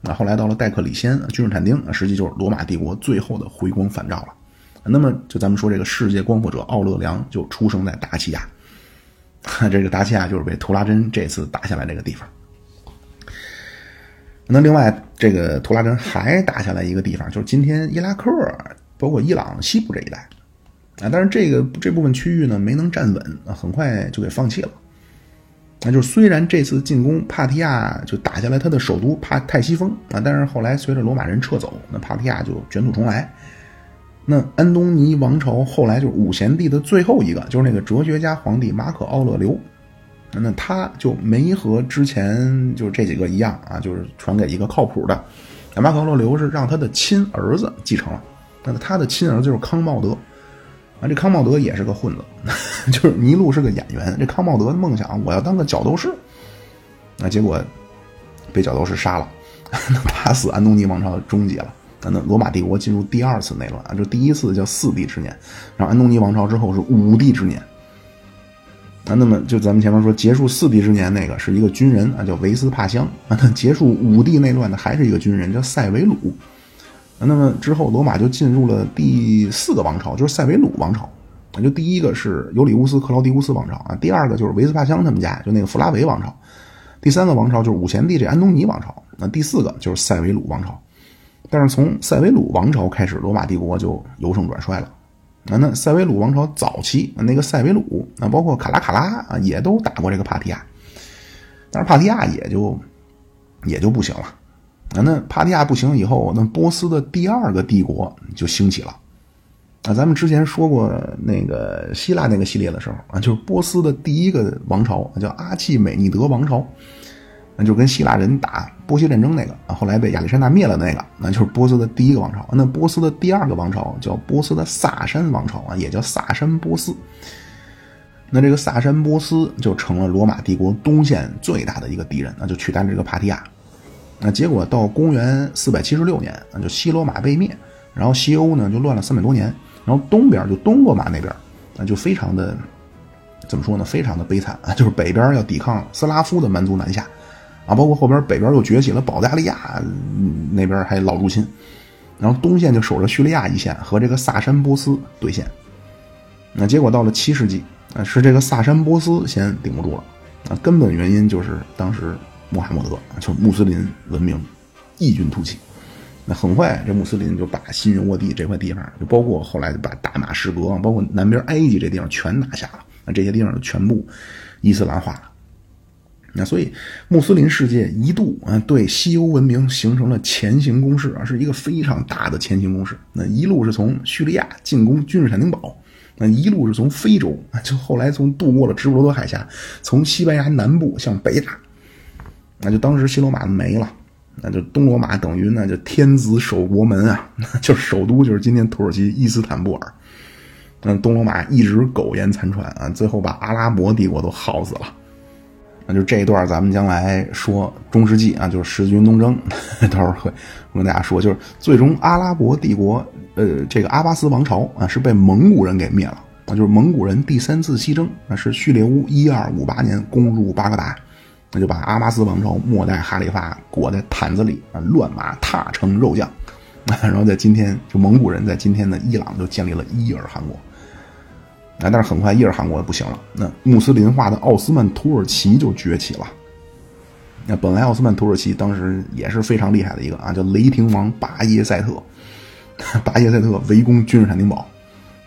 那后来到了戴克里先、君士坦丁，实际就是罗马帝国最后的回光返照了。那么就咱们说这个世界光复者奥勒良就出生在达契亚，[laughs] 这个达契亚就是被图拉真这次打下来这个地方。那另外，这个图拉真还打下来一个地方，就是今天伊拉克，包括伊朗西部这一带啊。但是这个这部分区域呢，没能站稳，很快就给放弃了。那就是虽然这次进攻帕提亚就打下来他的首都帕泰西风啊，但是后来随着罗马人撤走，那帕提亚就卷土重来。那安东尼王朝后来就是五贤帝的最后一个，就是那个哲学家皇帝马可奥勒留，那他就没和之前就是这几个一样啊，就是传给一个靠谱的。马可奥罗留是让他的亲儿子继承了，那他的亲儿子就是康茂德。啊，这康茂德也是个混子，[laughs] 就是尼禄是个演员。这康茂德梦想，我要当个角斗士。那结果被角斗士杀了，[laughs] 打死安东尼王朝终结了。那罗马帝国进入第二次内乱啊，就第一次叫四帝之年，然后安东尼王朝之后是五帝之年。啊，那么就咱们前面说结束四帝之年那个是一个军人啊，叫维斯帕乡啊。结束五帝内乱的还是一个军人，叫塞维鲁。那么之后，罗马就进入了第四个王朝，就是塞维鲁王朝。就第一个是尤里乌斯·克劳狄乌斯王朝啊，第二个就是维斯帕乡他们家，就那个弗拉维王朝。第三个王朝就是五贤帝这安东尼王朝。那第四个就是塞维鲁王朝。但是从塞维鲁王朝开始，罗马帝国就由盛转衰了。那那塞维鲁王朝早期那个塞维鲁，那包括卡拉卡拉啊，也都打过这个帕提亚，但是帕提亚也就也就不行了。啊，那帕提亚不行以后，那波斯的第二个帝国就兴起了。啊，咱们之前说过那个希腊那个系列的时候啊，就是波斯的第一个王朝叫阿契美尼德王朝，那就跟希腊人打波西战争那个啊，后来被亚历山大灭了那个，那就是波斯的第一个王朝。那波斯的第二个王朝叫波斯的萨珊王朝啊，也叫萨珊波斯。那这个萨珊波斯就成了罗马帝国东线最大的一个敌人，那就取代了这个帕提亚。那结果到公元四百七十六年，那就西罗马被灭，然后西欧呢就乱了三百多年，然后东边就东罗马那边，那就非常的怎么说呢？非常的悲惨啊！就是北边要抵抗斯拉夫的蛮族南下，啊，包括后边北边又崛起了保加利亚那边还老入侵，然后东线就守着叙利亚一线和这个萨珊波斯对线。那结果到了七世纪，啊，是这个萨珊波斯先顶不住了，啊，根本原因就是当时。穆罕默德就穆斯林文明异军突起，那很快这穆斯林就把新人沃地这块地方，就包括后来把大马士革，包括南边埃及这地方全拿下了。那这些地方全部伊斯兰化了。那所以穆斯林世界一度啊对西欧文明形成了前行攻势啊，是一个非常大的前行攻势。那一路是从叙利亚进攻君士坦丁堡，那一路是从非洲啊，就后来从渡过了直布罗陀海峡，从西班牙南部向北打。那就当时西罗马没了，那就东罗马等于那就天子守国门啊，[laughs] 就是首都就是今天土耳其伊斯坦布尔。那东罗马一直苟延残喘啊，最后把阿拉伯帝国都耗死了。就这一段咱们将来说中世纪啊，就是十字军东征，[laughs] 到时候会跟大家说，就是最终阿拉伯帝国呃这个阿巴斯王朝啊是被蒙古人给灭了啊，就是蒙古人第三次西征啊是叙列乌一二五八年攻入巴格达。那就把阿巴斯王朝末代哈里发裹在毯子里啊，乱马踏成肉酱，[laughs] 然后在今天就蒙古人在今天的伊朗就建立了伊尔汗国，啊，但是很快伊尔汗国不行了，那穆斯林化的奥斯曼土耳其就崛起了。那本来奥斯曼土耳其当时也是非常厉害的一个啊，叫雷霆王巴耶塞特，[laughs] 巴耶塞特围攻君士坦丁堡，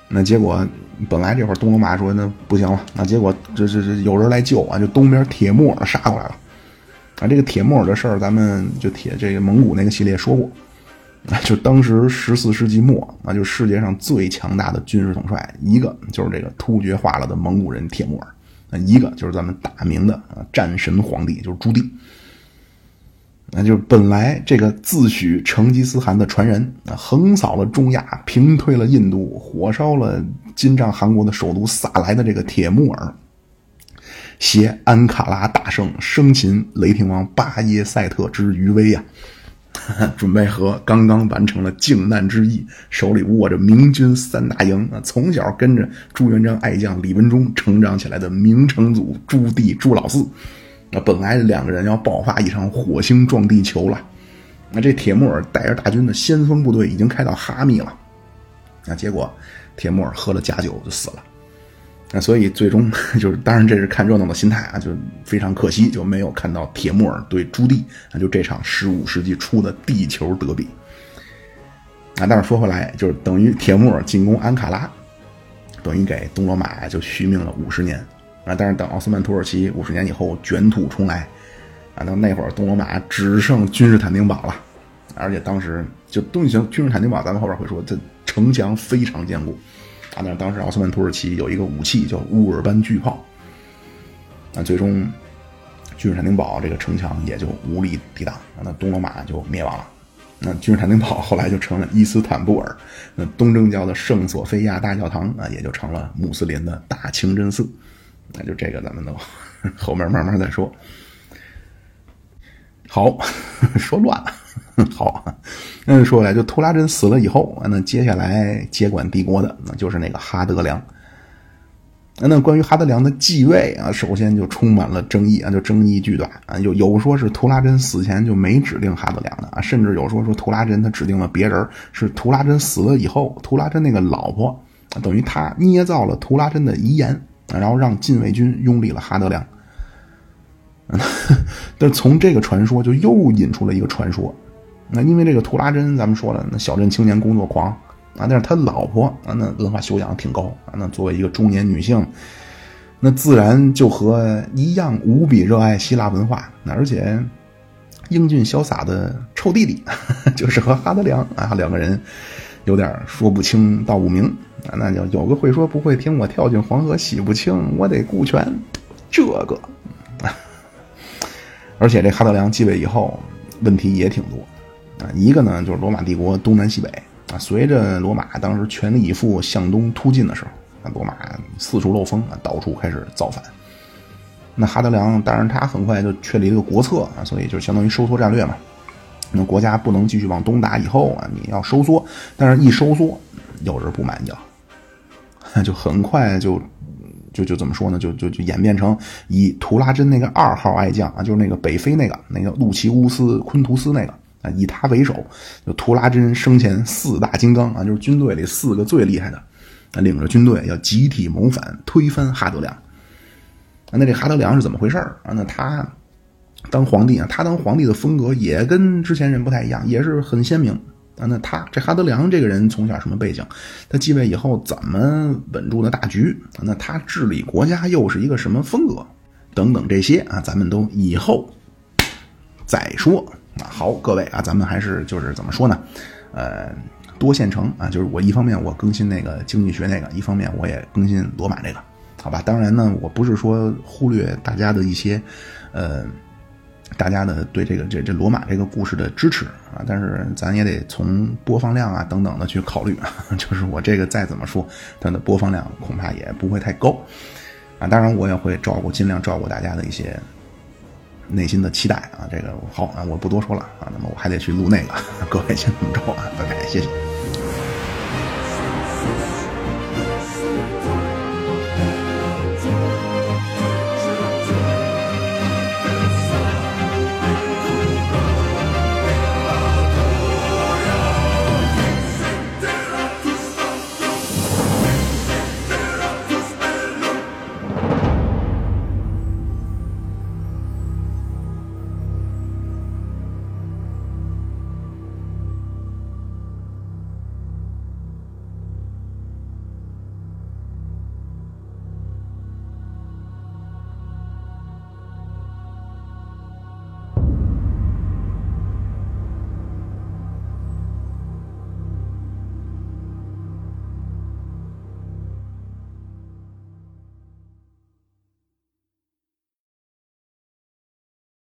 那结果。本来这会儿东罗马说那不行了，那结果这这这有人来救啊，就东边铁木尔杀过来了，啊，这个铁木尔的事儿咱们就铁这个蒙古那个系列说过，就当时十四世纪末啊，就世界上最强大的军事统帅一个就是这个突厥化了的蒙古人铁木尔，那一个就是咱们大明的啊战神皇帝，就是朱棣。那就本来这个自诩成吉思汗的传人，横扫了中亚，平推了印度，火烧了金帐汗国的首都萨莱的这个铁木尔，携安卡拉大胜，生擒雷霆王巴耶赛特之余威呀，[laughs] 准备和刚刚完成了靖难之役，手里握着明军三大营啊，从小跟着朱元璋爱将李文忠成长起来的明成祖朱棣朱老四。那本来两个人要爆发一场火星撞地球了，那这铁木尔带着大军的先锋部队已经开到哈密了，那结果铁木尔喝了假酒就死了，那所以最终 [laughs] 就是，当然这是看热闹的心态啊，就非常可惜就没有看到铁木尔对朱棣啊，就这场十五世纪初的地球德比啊。但是说回来，就是等于铁木尔进攻安卡拉，等于给东罗马就续命了五十年。啊！但是等奥斯曼土耳其五十年以后卷土重来，啊，到那会儿东罗马只剩君士坦丁堡了，而且当时就东西行君士坦丁堡，咱们后边会说，这城墙非常坚固，啊，但是当时奥斯曼土耳其有一个武器叫乌尔班巨炮，那最终君士坦丁堡这个城墙也就无力抵挡，那东罗马就灭亡了。那君士坦丁堡后来就成了伊斯坦布尔，那东正教的圣索菲亚大教堂啊，也就成了穆斯林的大清真寺。那就这个，咱们都 [laughs] 后面慢慢再说。好，[laughs] 说乱了。[laughs] 好，那 [laughs] 就说来，就图拉真死了以后，那接下来接管帝国的，那就是那个哈德良。那关于哈德良的继位啊，首先就充满了争议啊，就争议巨大啊。有有说是图拉真死前就没指定哈德良的啊，甚至有说说图拉真他指定了别人，是图拉真死了以后，图拉真那个老婆等于他捏造了图拉真的遗言。然后让禁卫军拥立了哈德良，[laughs] 但从这个传说就又引出了一个传说。那因为这个图拉真，咱们说了，那小镇青年工作狂啊，但是他老婆啊，那文化修养挺高啊。那作为一个中年女性，那自然就和一样无比热爱希腊文化，那而且英俊潇洒的臭弟弟，[laughs] 就是和哈德良啊两个人有点说不清道不明啊。那就有个会说不会听，我跳进黄河洗不清，我得顾全这个。[laughs] 而且这哈德良继位以后，问题也挺多啊。一个呢，就是罗马帝国东南西北啊，随着罗马当时全力以赴向东突进的时候，那罗马四处漏风啊，到处开始造反。那哈德良当然他很快就确立了个国策啊，所以就相当于收缩战略嘛。那国家不能继续往东打，以后啊，你要收缩，但是一收缩，有人不满意了。[laughs] 就很快就，就就怎么说呢？就就就演变成以图拉真那个二号爱将啊，就是那个北非那个那个路奇乌斯昆图斯那个啊，以他为首，就图拉真生前四大金刚啊，就是军队里四个最厉害的，领着军队要集体谋反，推翻哈德良。那这哈德良是怎么回事啊？那他当皇帝啊，他当皇帝的风格也跟之前人不太一样，也是很鲜明。啊，那他这哈德良这个人从小什么背景？他继位以后怎么稳住的大局？那他治理国家又是一个什么风格？等等这些啊，咱们都以后再说。啊，好，各位啊，咱们还是就是怎么说呢？呃，多线程啊，就是我一方面我更新那个经济学那个，一方面我也更新罗马这个，好吧？当然呢，我不是说忽略大家的一些呃。大家的对这个这这罗马这个故事的支持啊，但是咱也得从播放量啊等等的去考虑，[laughs] 就是我这个再怎么说，它的播放量恐怕也不会太高啊。当然我也会照顾，尽量照顾大家的一些内心的期待啊。这个好啊，我不多说了啊。那么我还得去录那个，[laughs] 各位先这么着啊，拜拜，谢谢。